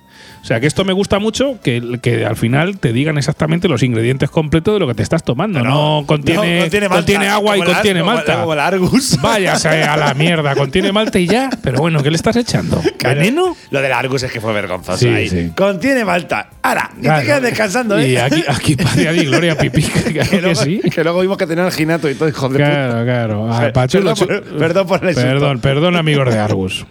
A: O sea que esto me gusta mucho, que, que al final te digan exactamente los ingredientes completos de lo que te estás tomando. No, contiene,
B: no, contiene malta,
A: contiene agua y
B: la-
A: contiene
B: como
A: malta.
B: Como Argus.
A: Váyase a la mierda, contiene malta y ya. Pero bueno, ¿qué le estás echando? ¿Veneno?
B: Lo del Argus es que fue vergonzoso.
A: Sí,
B: ahí.
A: sí.
B: Contiene malta. Ahora, y
A: Claro.
B: te quedas descansando, ¿eh?
A: Y aquí, aquí Padre Gloria claro
B: que,
A: que
B: luego,
A: sí.
B: que luego vimos que tenía el ginato y todo, hijo de puta.
A: Claro, claro. Ah,
B: perdón por- perdón por el insulto.
A: Perdón, perdón, amigos de Argus.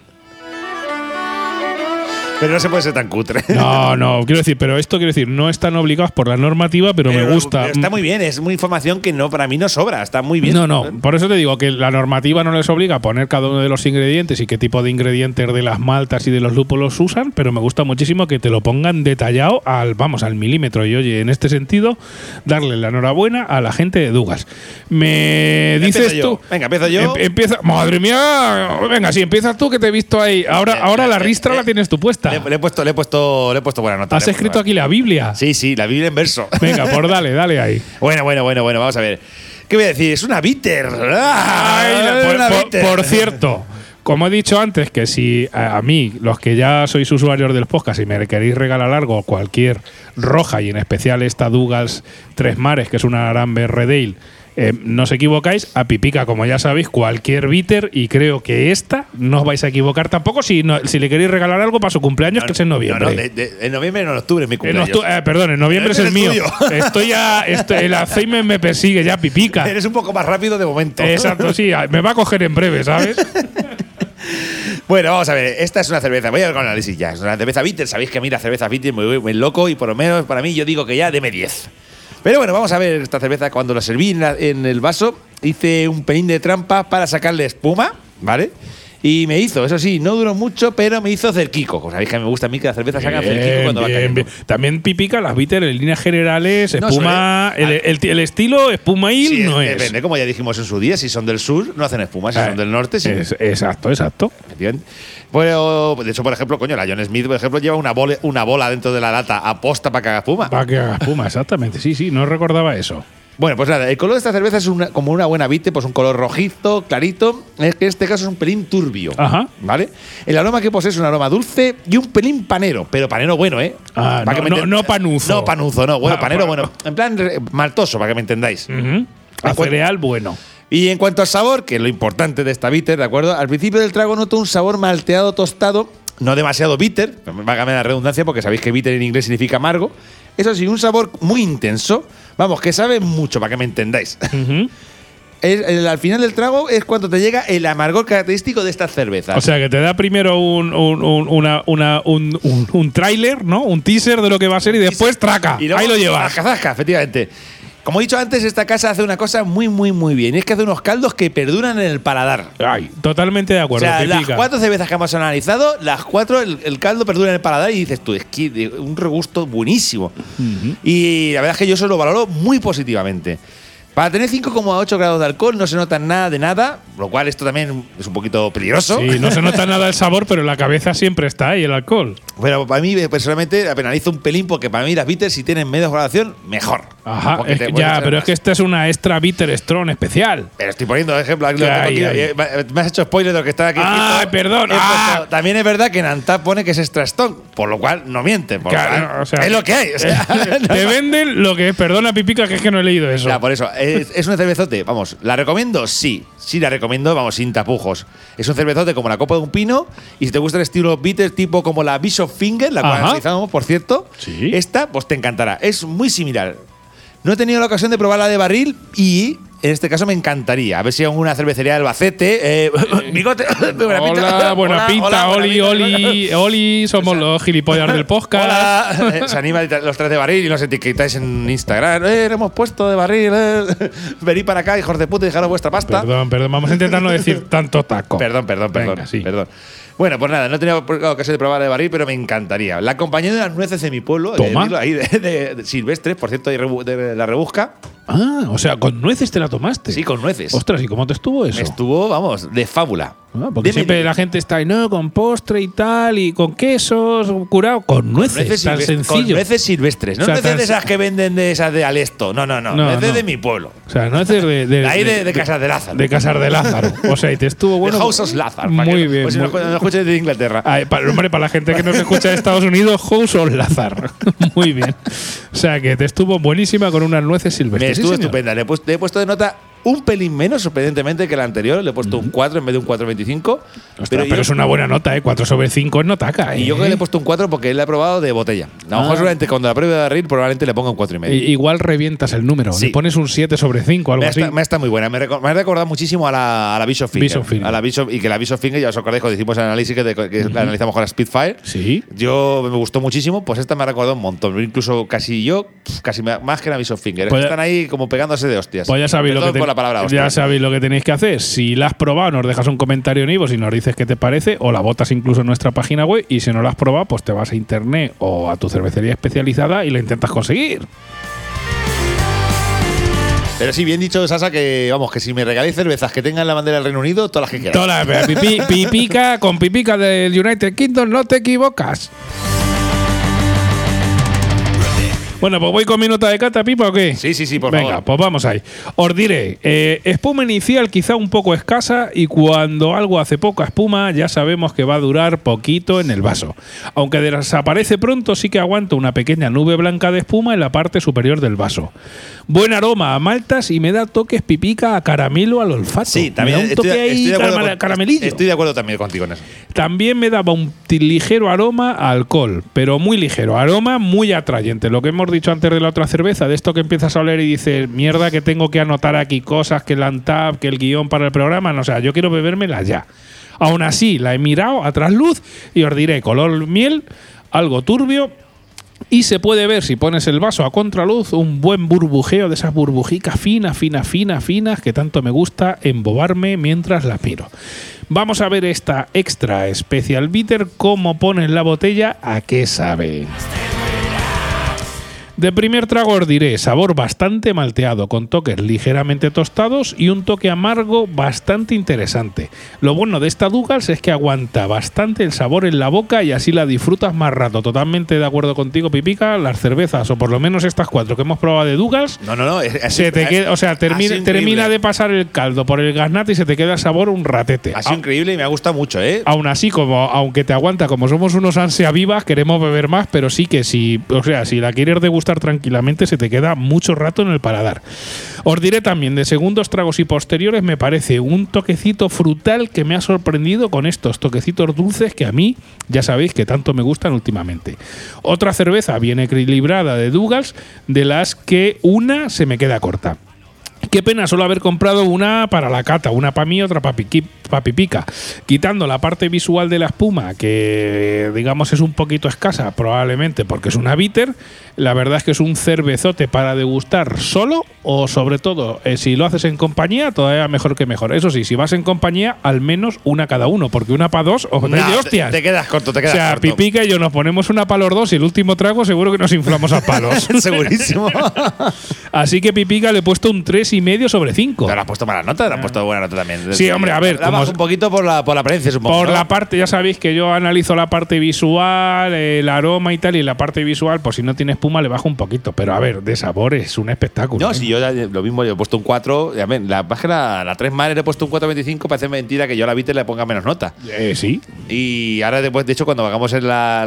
B: Pero no se puede ser tan cutre.
A: No, no, quiero decir, pero esto quiero decir, no están obligados por la normativa, pero, me gusta.
B: pero está muy bien, es muy información que no para mí no sobra, está muy bien.
A: No, no, por eso te digo que la normativa no les obliga a poner cada uno de los ingredientes y qué tipo de ingredientes de las maltas y de los lúpulos usan, pero me gusta muchísimo que te lo pongan detallado al, vamos, al milímetro. Y oye, en este sentido, darle la enhorabuena a la gente de Dugas. Me dices tú.
B: Venga, empiezo yo.
A: Em- empieza, madre mía, venga, sí, empiezas tú que te he visto ahí. Ahora,
B: Eh,
A: ahora la
B: eh,
A: ristra
B: eh,
A: la tienes tú puesta.
B: Le, le he puesto, le he puesto, le he puesto buena nota.
A: Has escrito aquí la Biblia.
B: Sí, sí, la Biblia en verso.
A: Venga, por dale, dale ahí.
B: bueno, bueno, bueno, bueno, vamos a ver. ¿Qué voy a decir? Es una bitter.
A: Ay,
B: Ah,
A: por,
B: una
A: por-
B: bitter.
A: por cierto, como he dicho antes, que si a, a mí, los que ya sois usuarios del podcast, y me queréis regalar algo, cualquier roja, y en especial esta Douglas Tres Mares, que es una Arambe Redale, eh, no os equivocáis, a Pipica, como ya sabéis, cualquier bitter, y creo que esta no os vais a equivocar tampoco si, no- si le queréis regalar algo para su cumpleaños, que es en noviembre.
B: No, no, de- de- en noviembre no, en octubre es mi cumpleaños.
A: eh, perdón, en noviembre es el mío.
B: tuyo.
A: Estoy ya. estoy- el Alzheimer me persigue ya, pipica.
B: Eres un poco más rápido de momento.
A: Exacto, sí, me va a coger en breve, ¿sabes?
B: Bueno, vamos a ver. Esta es una cerveza. Voy a ver con análisis ya. Es una cerveza bitter. Sabéis que a mí la cerveza bitter me muy loco y por lo menos para mí yo digo que ya deme 10. Pero bueno, vamos a ver esta cerveza. Cuando la serví en, en el vaso, hice un pelín de trampa para sacarle espuma, ¿vale? Y me hizo, eso sí, no duró mucho, pero me hizo cerquico. Como sabéis que me gusta a mí que la cerveza salga cerquico
A: Bien,
B: cuando va
A: bien,
B: cayendo.
A: bien. También pipica las bitter en líneas generales, espuma. el, el- el estilo espuma y
B: Sí,
A: no es.
B: Depende, como ya dijimos en su día, si son del sur, no hacen espuma. Si
A: Ah,
B: son del norte, sí.
A: es- exacto, exacto.
B: Efectivamente. Bueno, de hecho, por ejemplo, coño, la John Smith, por ejemplo, lleva una bola, una bola dentro de la lata aposta para que haga espuma.
A: Para que haga espuma, exactamente. Sí, sí, no recordaba eso.
B: Bueno, pues nada, el color de esta cerveza es una- como una buena vite, pues un color rojizo, clarito. Es que en este caso es un pelín turbio.
A: Ajá.
B: ¿Vale? El aroma que posee es un aroma dulce y un pelín panero, pero panero bueno, ¿eh?
A: Ah,
B: Para
A: no-
B: que
A: no- panuzo.
B: No panuzo, no. Bueno,
A: Ah,
B: panero
A: bueno.
B: En plan maltoso, para que me entendáis.
A: A
B: cuan-
A: cereal bueno.
B: Y en cuanto al sabor, que es lo importante de esta bitter, ¿de acuerdo? Al principio del trago noto un sabor malteado tostado, no demasiado bitter, válgame la redundancia porque sabéis que bitter en inglés significa amargo. Eso sí, un sabor muy intenso, vamos, que sabe mucho, para que me entendáis.
A: Ujú.
B: Es- el- al final del trago es cuando te llega el amargor característico de estas cervezas.
A: O sea, que te da primero un, un, un- una, una- un, un, un tráiler, ¿no? Un teaser de lo que va a ser y después traca.
B: Y luego,
A: Ahí lo llevas.
B: zasca, zasca, efectivamente. Como he dicho antes, esta casa hace una cosa muy, muy, muy bien. Y es que hace unos caldos que perduran en el paladar.
A: Ay, totalmente de
B: O
A: acuerdo.
B: sea, las
A: Pipica.
B: cuatro cervezas que hemos analizado, las cuatro, el, el caldo perdura en el paladar y dices tú, es que de- un regusto buenísimo. Y la verdad es que yo eso lo valoro muy positivamente. Para tener 5,8 grados de alcohol no se nota nada de nada, lo cual esto también es un poquito peligroso.
A: Sí, no se nota nada el sabor, pero en la cabeza siempre está ahí el alcohol.
B: Pero para mí, eh, personalmente, la penalizo un pelín porque para mí las bitters, si tienen menos graduación, mejor.
A: Ajá, es que- ya, pero es que esta es una extra bitter strong especial.
B: Pero estoy poniendo ejemplo.
A: ya.
B: eh, Me has hecho spoiler de lo que está aquí.
A: Ah, perdón, ah.
B: también es verdad que en Antap pone que es extra strong, por lo cual no miente. por lo
A: Claro,
B: cual
A: o sea,
B: es lo que hay. o sea,
A: Te venden lo que es, perdona Pipica, que es que no he leído eso.
B: Ya, por eso. Es, es un cervezote, vamos, ¿la recomiendo? Sí. Sí, la recomiendo, vamos, sin tapujos. Es un cervezote como la copa de un pino. Y si te gusta el estilo bitter, tipo como la Bishop Finger, la cual analizamos, por cierto,
A: Sí.
B: esta, pues te encantará. Es muy similar. No he tenido la ocasión de probarla de barril y. En este caso me encantaría. A ver si en una cervecería de Albacete. Eh, bigote. buena pinta.
A: Hola, buena pinta,
B: hola, buena
A: Oli,
B: pinta.
A: Oli, Oli, somos los gilipollas del podcast.
B: Hola, Eh, se anima los tres de barril y los etiquetáis en Instagram. Eh, hemos puesto de barril. Eh. Venid para acá, hijos de puta, y dejaros vuestra pasta.
A: Perdón, perdón, vamos a intentar no decir tanto taco.
B: Perdón, perdón, perdón.
A: Venga, sí.
B: perdón. Bueno, pues nada, no he tenido ocasión de probar de barril, pero me encantaría. La compañía de las nueces de mi pueblo, decirlo, ahí de, de- de silvestres, por cierto, de la rebusca.
A: Ah, o sea, con nueces te la tomaste.
B: Sí, con nueces.
A: Ostras, ¿y cómo te estuvo eso?
B: Estuvo, vamos, de fábula.
A: Ah, porque
B: Dime-
A: siempre la gente está ahí, no, con postre y tal, y con quesos, curado, con nueces,
B: Nueces
A: tan
B: silvestres- Con
A: sencillo.
B: nueces silvestres. No
A: O sea,
B: nueces de esas que venden de esas de Alesto. No, no, no.
A: No,
B: nueces
A: no.
B: de mi pueblo.
A: O sea, nueces de. de,
B: De ahí de, de Casas de Lázaro.
A: De Casar de Lázaro. O sea, y te estuvo bueno.
B: de House of Lázaro.
A: Muy
B: que-
A: bien.
B: Pues si no, escuches de Inglaterra.
A: Ay, para, hombre, para la gente que nos escucha de Estados Unidos, House of Lazar. Muy bien. O sea, que te estuvo buenísima con unas nueces
B: Me
A: silvestres. Sí,
B: estuvo
A: señor.
B: estupenda. Le he, puesto, le he puesto de nota un pelín menos, sorprendentemente, que la anterior. Le he puesto un 4 en vez de un 4.25.
A: Ostras, pero,
B: yo-
A: es una buena nota, ¿eh? 4 sobre 5 es notaca, ¿eh?
B: Y yo creo que le he puesto un 4 porque él la he probado de botella. A lo
A: Ah.
B: mejor seguramente cuando la pruebe de barril, probablemente le ponga un 4 y medio.
A: I- Igual revientas el número.
B: Sí.
A: Le pones un 7 sobre 5, algo
B: Me
A: así.
B: está, me está muy buena. Me, me ha recordado muchísimo a la, a la Bishop Finger.
A: Bishop Finger.
B: A la Bishop, y que la Bishop Finger, ya os acordáis cuando hicimos el análisis que, de- que la analizamos con la Spitfire.
A: Sí.
B: Yo me gustó muchísimo, pues esta me ha recordado un montón. Incluso casi yo, casi más que la Bishop Finger. Es
A: Pues
B: están ahí como pegándose de hostias.
A: Pues ya sabéis, lo que, te-
B: la palabra
A: ya sabéis lo que tenéis que hacer. Si la has probado, nos dejas un comentario en Ivo si nos dices qué te parece, o la botas incluso en nuestra página web. Y si no la has probado, pues te vas a internet o a tu cervecería especializada y la intentas conseguir.
B: Pero sí, bien dicho, Sasa, que vamos, que si me regaláis cervezas que tengan la bandera del Reino Unido, todas las que quieras.
A: Toda la- pipi- pipica con pipica del United Kingdom, no te equivocas. Bueno, pues voy con mi nota de cata, pipa, o qué?
B: Sí, sí, sí, por
A: Venga,
B: favor.
A: pues vamos ahí. Os diré, eh, espuma inicial quizá un poco escasa y cuando algo hace poca espuma ya sabemos que va a durar poquito en el vaso. Aunque desaparece pronto sí que aguanta una pequeña nube blanca de espuma en la parte superior del vaso. Buen aroma a maltas y me da toques pipica a caramelo al olfato.
B: Sí,
A: Me
B: también
A: da un
B: estoy,
A: toque ahí
B: estoy de acuerdo
A: carama-
B: con-
A: caramelillo.
B: Estoy de acuerdo también contigo en eso.
A: También me daba un ligero aroma a alcohol, pero muy ligero. Aroma muy atrayente. Lo que hemos dicho antes de la otra cerveza, de esto que empiezas a oler y dices, mierda, que tengo que anotar aquí cosas, que el ANTAP, que el guion para el programa. No, o yo quiero bebérmela ya. Aún así, la he mirado a trasluz y os diré, color miel, algo turbio. Y se puede ver, si pones el vaso a contraluz, un buen burbujeo de esas burbujicas finas, finas, finas, finas, que tanto me gusta embobarme mientras la miro. Vamos a ver esta extra special bitter, cómo pone en la botella, a qué sabe. De primer trago os diré sabor bastante malteado, con toques ligeramente tostados y un toque amargo bastante interesante. Lo bueno de esta Douglas es que aguanta bastante el sabor en la boca y así la disfrutas más rato. Totalmente de acuerdo contigo, Pipica. Las cervezas, o por lo menos estas cuatro que hemos probado de Douglas,
B: No, no, no. es- es-
A: se te
B: es-
A: queda, o sea, termina, de pasar el caldo por el gaznate y se te queda el sabor un ratete.
B: Ha sido increíble y me ha gustado mucho, ¿eh?
A: Aún así, como aunque te aguanta, como somos unos ansia vivas, queremos beber más, pero sí que si, o sea, si la quieres degustar tranquilamente, se te queda mucho rato en el paladar. Os diré también, de segundos tragos y posteriores, me parece un toquecito frutal que me ha sorprendido con estos toquecitos dulces que a mí, ya sabéis que tanto me gustan últimamente. Otra cerveza bien equilibrada de Douglas, de las que una se me queda corta. Qué pena solo haber comprado una para la cata, una para mí, otra para Pipica. Quitando la parte visual de la espuma, que digamos es un poquito escasa, probablemente porque es una bitter, la verdad es que es un cervezote para degustar solo o sobre todo eh, si lo haces en compañía, todavía mejor que mejor. Eso sí, si vas en compañía, al menos una cada uno, porque una para dos
B: No,
A: de hostias.
B: Te, quedas corto, te
A: o
B: quedas
A: sea,
B: corto.
A: Pipica y yo nos ponemos una para los dos y el último trago seguro que nos inflamos a palos.
B: Segurísimo.
A: Así que Pipica le he puesto un tres y medio sobre cinco.
B: Te lo has puesto mala nota, te has puesto buena nota también.
A: Sí, hombre, a ver, como
B: un poquito por la, por la apariencia, supongo.
A: Por
B: ¿no?
A: la parte, ya sabéis que yo analizo la parte visual, el aroma y tal, y la parte visual, pues si no tiene espuma, le bajo un poquito. Pero a ver, de sabor es un espectáculo.
B: No,
A: ¿eh?
B: si yo ya- lo mismo, yo he puesto un 4. Ya ven, la, más que la, la 3 Mare le he puesto un 4.25, parece mentira que yo a la Vite le ponga menos nota.
A: Eh, sí.
B: Y ahora después, de hecho, cuando hagamos en la-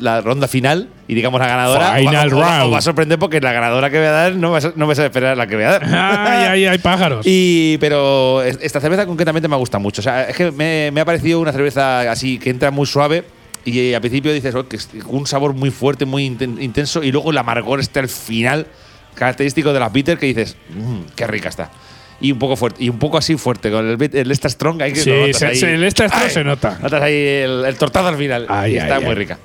B: la ronda final y digamos la ganadora,
A: Final
B: va-
A: round.
B: os va a sorprender porque la ganadora que voy a dar no vas a- no vas a esperar la que voy a dar.
A: Ay, ay, ay, pájaros.
B: Y, pero es- esta cerveza concretamente me gusta mucho. O sea, es que me, me ha parecido una cerveza así que entra muy suave. Y eh, al principio dices oh, que es un sabor muy fuerte, muy inten- intenso. Y luego el amargor está al final, característico de las bitter, que dices, "Mm, qué rica está. Y un poco fuerte, y un poco así fuerte, con el, el extra strong ahí que
A: Sí, se-
B: ahí.
A: el extra strong
B: Ay,
A: se nota.
B: Notas ahí el, el tortazo al final.
A: Ay,
B: y está
A: ay,
B: muy rica.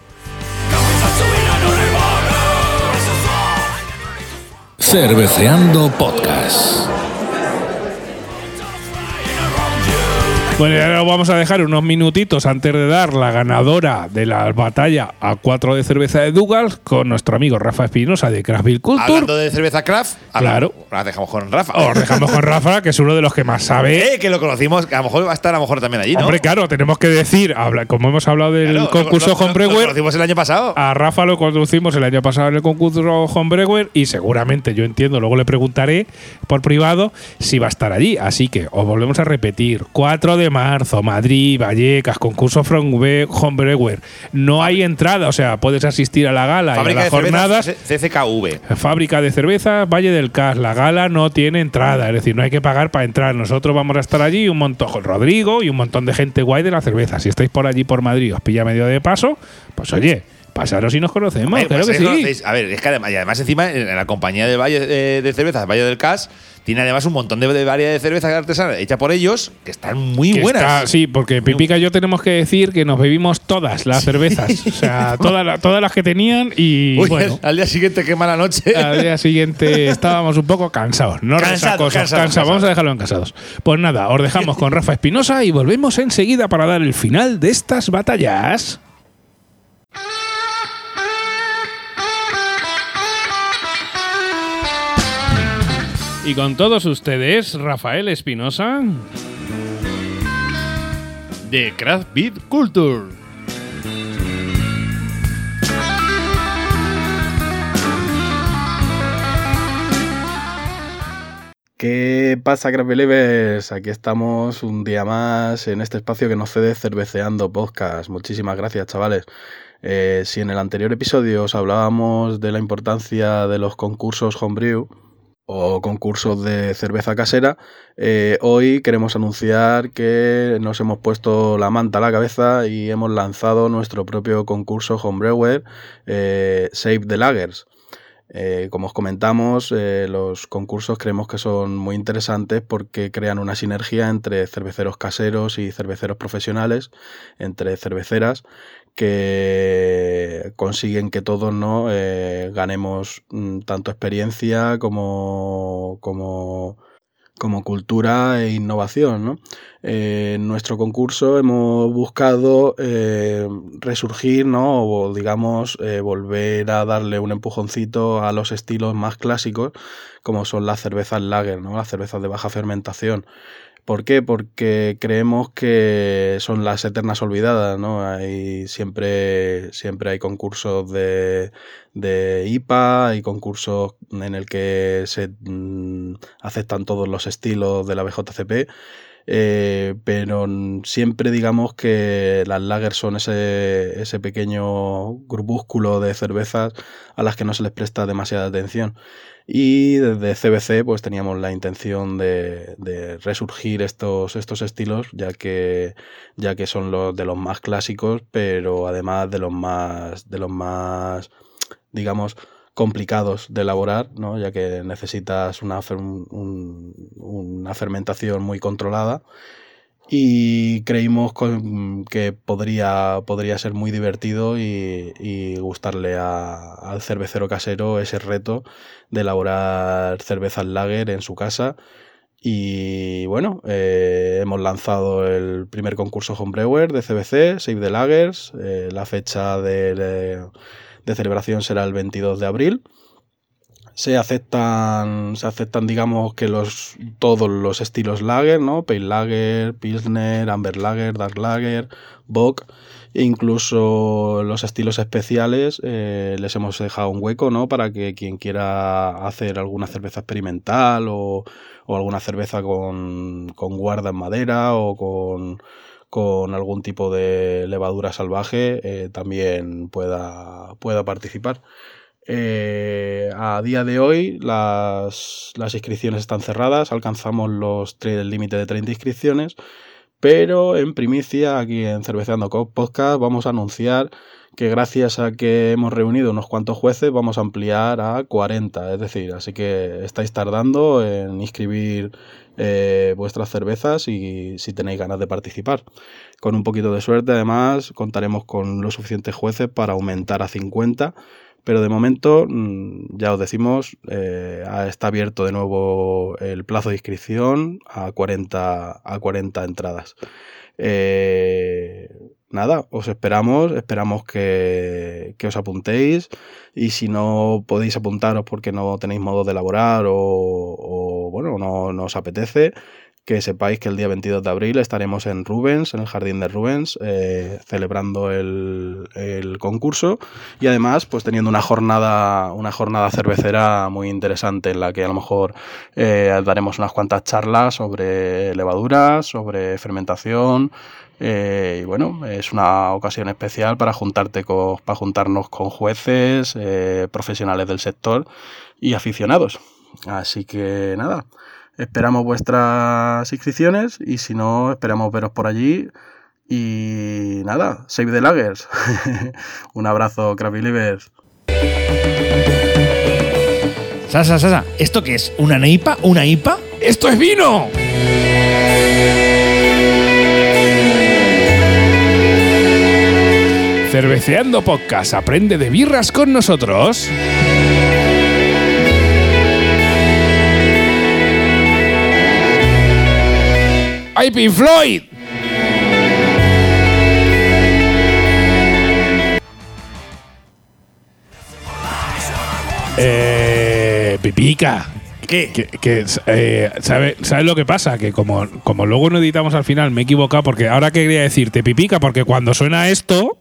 C: Cerveceando Podcast.
A: Bueno, ahora vamos a dejar unos minutitos antes de dar la ganadora de la batalla a cuatro de cerveza de Dougal con nuestro amigo Rafa Espinosa de Craftville Culture.
B: Hablando de cerveza craft,
A: Claro.
B: La dejamos con Rafa.
A: Os dejamos con Rafa, que es uno de los que más sabe.
B: Eh, que lo conocimos, que a lo mejor va a estar a lo mejor también allí, ¿no?
A: Hombre, claro, tenemos que decir, como hemos hablado del
B: Claro,
A: concurso
B: lo- lo-
A: Homebrewer,
B: conocimos el año pasado.
A: a Rafa lo conducimos el año pasado en el concurso Homebrewer y seguramente, yo entiendo, luego le preguntaré por privado si va a estar allí. Así que os volvemos a repetir, 4 de marzo, Madrid, Vallecas, concurso From We- Homebrewer. No hay entrada, o sea, puedes asistir a la gala y a
B: Fábrica
A: las
B: de cervezas
A: jornadas.
B: C- CCKV.
A: Fábrica de cerveza, Valle del Cas. La gala no tiene entrada, es decir, no hay que pagar para entrar. Nosotros vamos a estar allí, un montón, con Rodrigo y un montón de gente guay de la cerveza. Si estáis por allí por Madrid, os pilla medio de paso, pues oye, pasaros y nos conocemos.
B: Eh,
A: claro que sí.
B: A ver, es que además, y además encima en la compañía de Valle de, de cervezas, Valle del Cas, tiene además un montón de, de variedad de cerveza artesana hecha por ellos que están muy
A: Que
B: buenas.
A: está- sí, porque Pipica y yo tenemos que decir que nos bebimos todas las cervezas. O sea, todas, la- todas las que tenían y
B: Uy,
A: bueno.
B: al día siguiente qué mala noche.
A: Al día siguiente estábamos un poco cansados. No
B: Cansados,
A: resacosos,
B: cansados,
A: cansados. Vamos
B: cansados.
A: a dejarlo en casados. Pues nada, os dejamos con Rafa Espinosa y volvemos enseguida para dar el final de estas batallas. Y con todos ustedes, Rafael Espinosa.
D: de Craft Beat Culture.
E: ¿Qué pasa, Craft Believers? Aquí estamos un día más en este espacio que nos cede Cerveceando Podcast. Muchísimas gracias, chavales. Eh, si en el anterior episodio os hablábamos de la importancia de los concursos Homebrew o concursos de cerveza casera, eh, hoy queremos anunciar que nos hemos puesto la manta a la cabeza y hemos lanzado nuestro propio concurso Homebrewer eh, Save the Lagers. Eh, como os comentamos, eh, los concursos creemos que son muy interesantes porque crean una sinergia entre cerveceros caseros y cerveceros profesionales, entre cerveceras, que consiguen que todos ¿no? Eh, ganemos mm, tanto experiencia como, como, como cultura e innovación. ¿no? Eh, en nuestro concurso hemos buscado eh, resurgir, ¿no? O digamos, volver a darle un empujoncito a los estilos más clásicos, como son las cervezas lager, ¿no? Las cervezas de baja fermentación. ¿Por qué? Porque creemos que son las eternas olvidadas, ¿no? Hay siempre, siempre hay concursos de, de IPA, hay concursos en el que se mm, aceptan todos los estilos de la BJCP. Eh, pero siempre digamos que las lagers son ese, ese pequeño grupúsculo de cervezas a las que no se les presta demasiada atención. Y desde CBC pues teníamos la intención de, resurgir estos, estos estilos, ya que, ya que son los de los más clásicos, pero además de los más, de los más, digamos, complicados de elaborar, ¿no? ya que necesitas una, una fermentación muy controlada. Y creímos que podría, podría ser muy divertido y, y gustarle a- al cervecero casero ese reto de elaborar cervezas lager en su casa. Y bueno, eh, hemos lanzado el primer concurso Homebrewer de CBC, Save the Lagers. Eh, la fecha de, de celebración será el 22 de abril. Se aceptan, se aceptan, digamos, que los, todos los estilos lager, ¿no? Pale lager, pilsner, amber lager, dark lager, bock, e incluso los estilos especiales eh, les hemos dejado un hueco, ¿no? Para que quien quiera hacer alguna cerveza experimental o, o alguna cerveza con, con guarda en madera o con, con algún tipo de levadura salvaje eh, también pueda, pueda participar. Eh, a día de hoy las, las inscripciones están cerradas, alcanzamos los el límite de 30 inscripciones, pero en primicia aquí en Cerveceando Podcast vamos a anunciar que gracias a que hemos reunido unos cuantos jueces vamos a ampliar a 40, es decir, así que estáis tardando en inscribir eh, vuestras cervezas y si tenéis ganas de participar. Con un poquito de suerte además contaremos con los suficientes jueces para aumentar a 50 pero de momento, mm, ya os decimos, eh, está abierto de nuevo el plazo de inscripción a 40, a 40 entradas. Eh, nada, os esperamos, esperamos que, que os apuntéis y si no podéis apuntaros porque no tenéis modo de elaborar o, o, bueno, no, no os apetece, que sepáis que el día 22 de abril estaremos en Rubens, en el jardín de Rubens, eh, celebrando el, el concurso y además pues teniendo una jornada, una jornada cervecera muy interesante en la que a lo mejor eh, daremos unas cuantas charlas sobre levaduras, sobre fermentación. eh, y bueno, es una ocasión especial para juntarte con, para juntarnos con jueces, profesionales del sector y aficionados. Así que nada, esperamos vuestras inscripciones y si no, esperamos veros por allí. Y nada, save the lagers. Un abrazo, Crab Believers.
D: Sasa, Sasa, ¿esto qué es? ¿Una neipa? ¿Una IPA?
A: ¡Esto es vino! Cerveceando Podcast, aprende de birras con nosotros. ¡Ay, Pink Floyd! Eh, Pipica.
D: ¿Qué?
A: Que, que, eh, ¿sabe- ¿Sabes lo que pasa? Que como, como luego no editamos al final, me he equivocado porque ahora quería decirte pipica, porque cuando suena esto.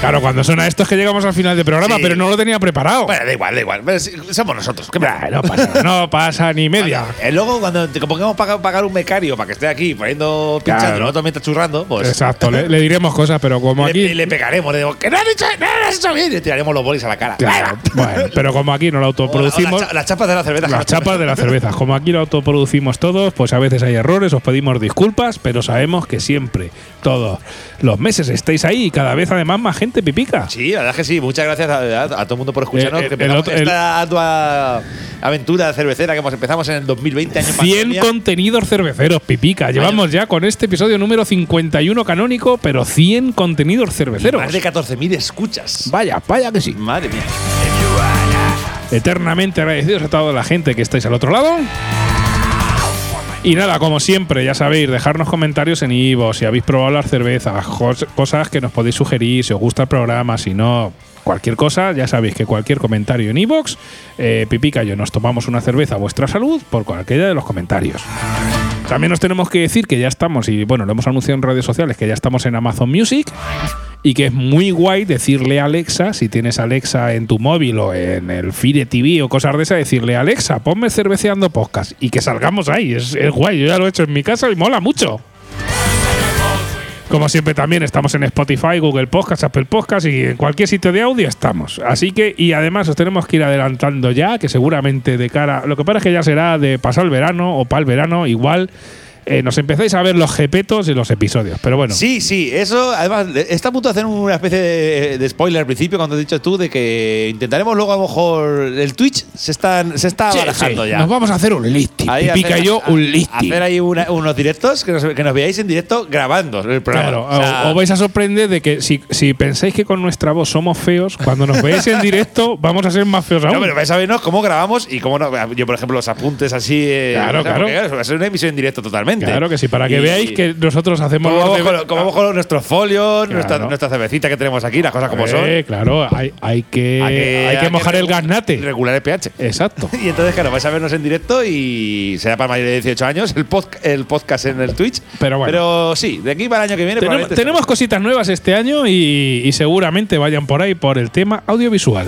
A: Claro, cuando suena esto es que llegamos al final del programa,
B: Sí.
A: pero no lo tenía preparado.
B: Bueno, da igual, da igual. Somos nosotros. ¿Qué
A: Bah, no, pasa, no pasa ni media.
B: Eh, luego, cuando te pongamos pagar, pagar un becario para que esté aquí poniendo pinchando
A: Claro.
B: nosotros mientras churrando, pues.
A: Exacto, le, le diremos cosas, pero como
B: le,
A: aquí.
B: le pegaremos, le digo, que no has dicho, no has hecho bien. Y le tiraremos los bolis a la cara.
A: Claro, bueno, pero como aquí no lo autoproducimos.
B: las chapas de la cerveza.
A: Las chapas de las cervezas. Como aquí lo autoproducimos todos, pues a veces hay errores, os pedimos disculpas, pero sabemos que siempre, todos los meses estáis ahí y cada vez además más gente pipica.
B: Sí, la verdad es que sí. Muchas gracias a, a- a todo el mundo por escucharnos.
A: Eh, el otro-
B: esta aventura cervecera que empezamos en el 2020, año
A: 100
B: pandemia.
A: contenidos cerveceros, pipica. Llevamos ya con este episodio número 51 canónico, pero 100 contenidos
B: Y
A: cerveceros.
B: Más de 14.000 escuchas.
A: Vaya, vaya que sí.
B: Madre mía.
A: Eternamente agradecidos a toda la gente que estáis al otro lado. Y nada, como siempre, ya sabéis, dejarnos comentarios en Ivo, si habéis probado las cervezas, cos- cosas que nos podéis sugerir, si os gusta el programa, si no, cualquier cosa, ya sabéis que cualquier comentario en Ivox, eh, Pipica y yo nos tomamos una cerveza a vuestra salud por cualquiera de los comentarios. También os tenemos que decir que ya estamos, y bueno, lo hemos anunciado en redes sociales, que ya estamos en Amazon Music y que es muy guay decirle a Alexa, si tienes Alexa en tu móvil o en el Fire TV o cosas de esas, decirle Alexa, ponme cerveceando podcast y que salgamos ahí. Es, es guay, yo ya lo he hecho en mi casa y mola mucho. Como siempre también estamos en Spotify, Google Podcast, Apple Podcast y en cualquier sitio de audio estamos. Así que, y además os tenemos que ir adelantando ya, que seguramente de cara, lo que pasa es que ya será de pasar el verano o para el verano, igual eh, nos empezáis a ver los jepetos y los episodios. Pero bueno,
B: Sí, sí, eso además está a punto de hacer una especie de, de spoiler al principio cuando has dicho tú de que intentaremos luego a lo mejor el Twitch se está, se está
A: Sí,
B: barajando
A: sí,
B: ya.
A: Nos vamos a hacer un listing.
B: Ahí
A: Pipica y yo, un listing.
B: Hacer ahí una- unos directos, que nos, que nos veáis en directo grabando el programa.
A: Claro,
B: O sea,
A: os vais a sorprender de que si, si pensáis que con nuestra voz somos feos, cuando nos veáis en directo vamos a ser más feos aún.
B: no, pero vais a vernos cómo grabamos y cómo no. Yo, por ejemplo, los apuntes así. eh,
A: Claro,
B: o sea,
A: claro.
B: va a ser una emisión en directo totalmente. Perfectamente.
A: Claro que sí, para que
B: Y-
A: veáis que nosotros hacemos.
B: Como vamos, con, como vamos con nuestros folios,
A: Claro.
B: nuestra, nuestra cervecita que tenemos aquí, las cosas como son.
A: Claro, hay, hay que, hay que, mojar el gaznate.
B: Regular el pH.
A: Exacto.
B: Y entonces, claro, vais a vernos en directo y será para mayores de 18 años el, pod- el podcast en el Twitch.
A: Pero bueno.
B: Pero sí, de aquí para el año que viene.
A: Tenemos, tenemos cositas nuevas este año y, y seguramente vayan por ahí por el tema audiovisual.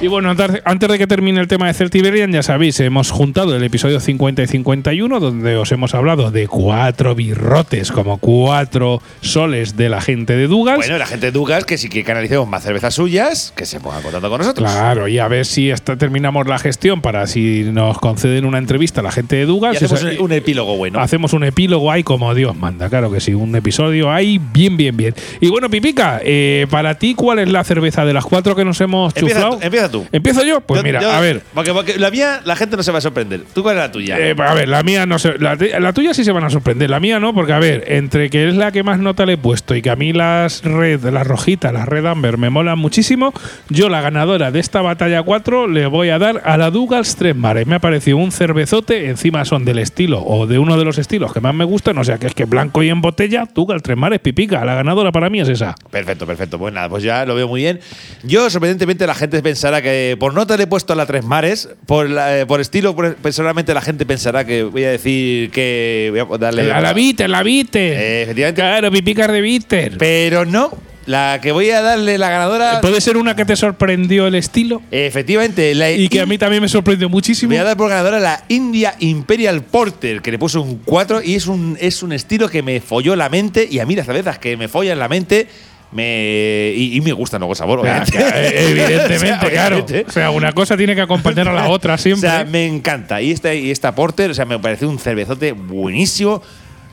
A: Y bueno, antes de que termine el tema de Celtiberian, ya sabéis, hemos juntado el episodio 50 y 51, donde os hemos hablado de cuatro birrotes, como cuatro soles de la gente de Dugas.
B: Bueno, la gente de Dugas, que si quiere que analicemos más cervezas suyas, que se pongan contando con nosotros.
A: Claro, y a ver si esta, terminamos la gestión para si nos conceden una entrevista a la gente de
B: Y
A: Dugas.
B: hacemos un, epílogo bueno.
A: Hacemos un epílogo ahí como Dios manda, claro que sí, un episodio ahí bien, bien, bien. Y bueno, Pipica, eh, para ti, ¿cuál es la cerveza de las cuatro que nos hemos chuflado?
B: empieza tú.
A: ¿Empiezo yo? Pues
B: Yo-
A: mira,
B: yo-
A: a ver.
B: Porque, porque la mía, la gente no se va a sorprender. ¿Tú cuál es la tuya?
A: eh, a ver, la mía no sé. La, tuya sí se van a sorprender. La mía no, porque a ver, entre que es la que más nota le he puesto y que a mí las red, las rojitas, las red amber me molan muchísimo, yo la ganadora de esta batalla 4 le voy a dar a la Douglas Tres Mares. Me ha parecido un cervezote, encima son del estilo o de uno de los estilos que más me gustan, o sea que es que blanco y en botella, Douglas Tres Mares, pipica. La ganadora para mí es esa.
B: Perfecto, perfecto. Pues nada, pues ya lo veo muy bien. Yo, sorprendentemente, la gente pensará que por nota le he puesto la Tres Mares, por, la- eh, por estilo, por- personalmente la gente pensará que voy a decir que voy a darle.
A: La, la bitter, la bitter.
B: Eh, efectivamente.
A: Claro, pipicas de bitter.
B: Pero no, la que voy a darle la ganadora.
A: ¿Puede ser una que te sorprendió el estilo?
B: Efectivamente, la
A: Y que a mí también me sorprendió muchísimo.
B: Voy a dar por ganadora la India Imperial Porter, que le puso un 4 y es un, es un estilo que me folló la mente. Y a mí las cervezas que me follan la mente me y, y me gustan luego el sabor, obviamente.
A: Eh, Evidentemente,
B: O sea,
A: claro. O sea, una cosa tiene que acompañar a la otra
B: O
A: siempre.
B: sea, me encanta. Y esta, y esta Porter, o sea, me pareció un cervezote buenísimo.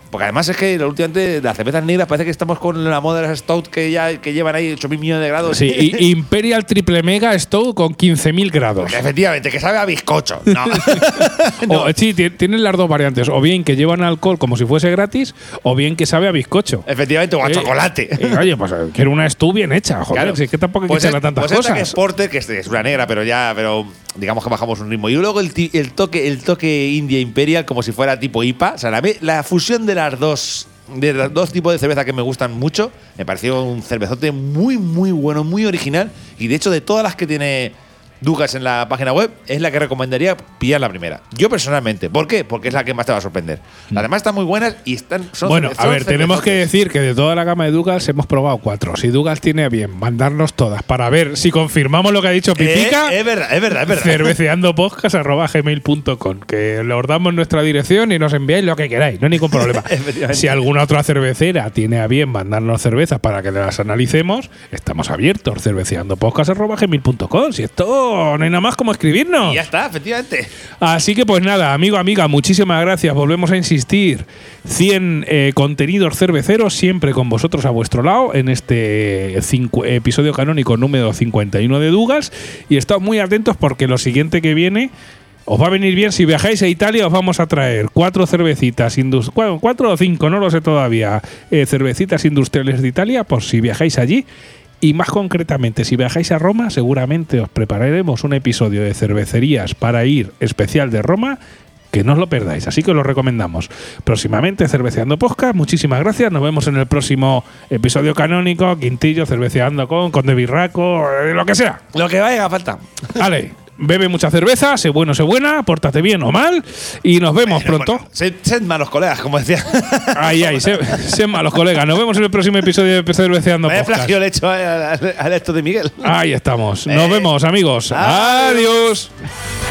B: Porque además es que últimamente las cervezas negras parece que estamos con la moda de las Stout que ya que llevan ahí 8.000 millones de grados.
A: Sí, y- Imperial Triple Mega Stout con 15.000 grados.
B: Efectivamente, que sabe a bizcocho. No.
A: O, sí, ti- tienen las dos variantes. O bien que llevan alcohol como si fuese gratis, o bien que sabe a bizcocho.
B: Efectivamente, o a
A: Eh,
B: chocolate.
A: eh, oye, pues quiero una Stu bien hecha, joder.
B: Claro.
A: Si es que tampoco hay que
B: Pues es-
A: tantas
B: pues esta que
A: cosas.
B: es Porter, que es, es una negra, pero ya, pero digamos que bajamos un ritmo. Y luego el, el toque, el toque India Imperial, como si fuera tipo IPA. O sea, la, la fusión de las dos. De los dos tipos de cerveza que me gustan mucho, me pareció un cervezote muy, muy bueno, muy original. Y de hecho, de todas las que tiene Dugas en la página web, es la que recomendaría pillar la primera. Yo personalmente. ¿Por qué? Porque es la que más te va a sorprender. Las demás están muy buenas y están. Son
A: Bueno, a ver, tenemos que decir que de toda la gama de Dugas hemos probado cuatro. Si Dugas tiene a bien mandarnos todas para ver si confirmamos lo que ha dicho Pipica,
B: Eh, es verdad, es verdad, es verdad.
A: cerveceandopodcast.gmail.com Que os damos nuestra dirección y nos enviáis lo que queráis, no hay ningún problema. Si alguna otra cervecera tiene a bien mandarnos cervezas para que las analicemos, estamos abiertos. cerveceandopodcast.gmail.com Si esto no hay nada más como escribirnos.
B: Y ya está, efectivamente.
A: Así que pues nada, amigo, amiga, muchísimas gracias. Volvemos a insistir. 100 eh, contenidos cerveceros siempre con vosotros a vuestro lado en este cincu- episodio canónico número 51 de Dugas. Y estad muy atentos porque lo siguiente que viene... Os va a venir bien si viajáis a Italia, os vamos a traer cuatro cervecitas, cuatro o cinco, no lo sé todavía, eh, cervecitas industriales de Italia, por si viajáis allí. Y más concretamente, si viajáis a Roma, seguramente os prepararemos un episodio de cervecerías para ir especial de Roma, que no os lo perdáis. Así que os lo recomendamos. Próximamente, Cerveceando Podcast. Muchísimas gracias. Nos vemos en el próximo episodio canónico. Quintillo, Cerveceando con, con De Birraco, eh, lo que sea.
B: Lo que vaya, falta.
A: Vale. Bebe mucha cerveza, sé bueno, sé buena, pórtate bien o mal y nos vemos pronto.
B: Sed, sed malos colegas, como decía.
A: Ahí, ahí, sé, sé malos colegas. Nos vemos en el próximo episodio de Cerveceando
B: Vaya
A: Podcast.
B: he hecho al, al- al esto de Miguel.
A: Ahí estamos. Nos
B: Eh,
A: vemos, amigos.
B: adiós.
A: Adiós.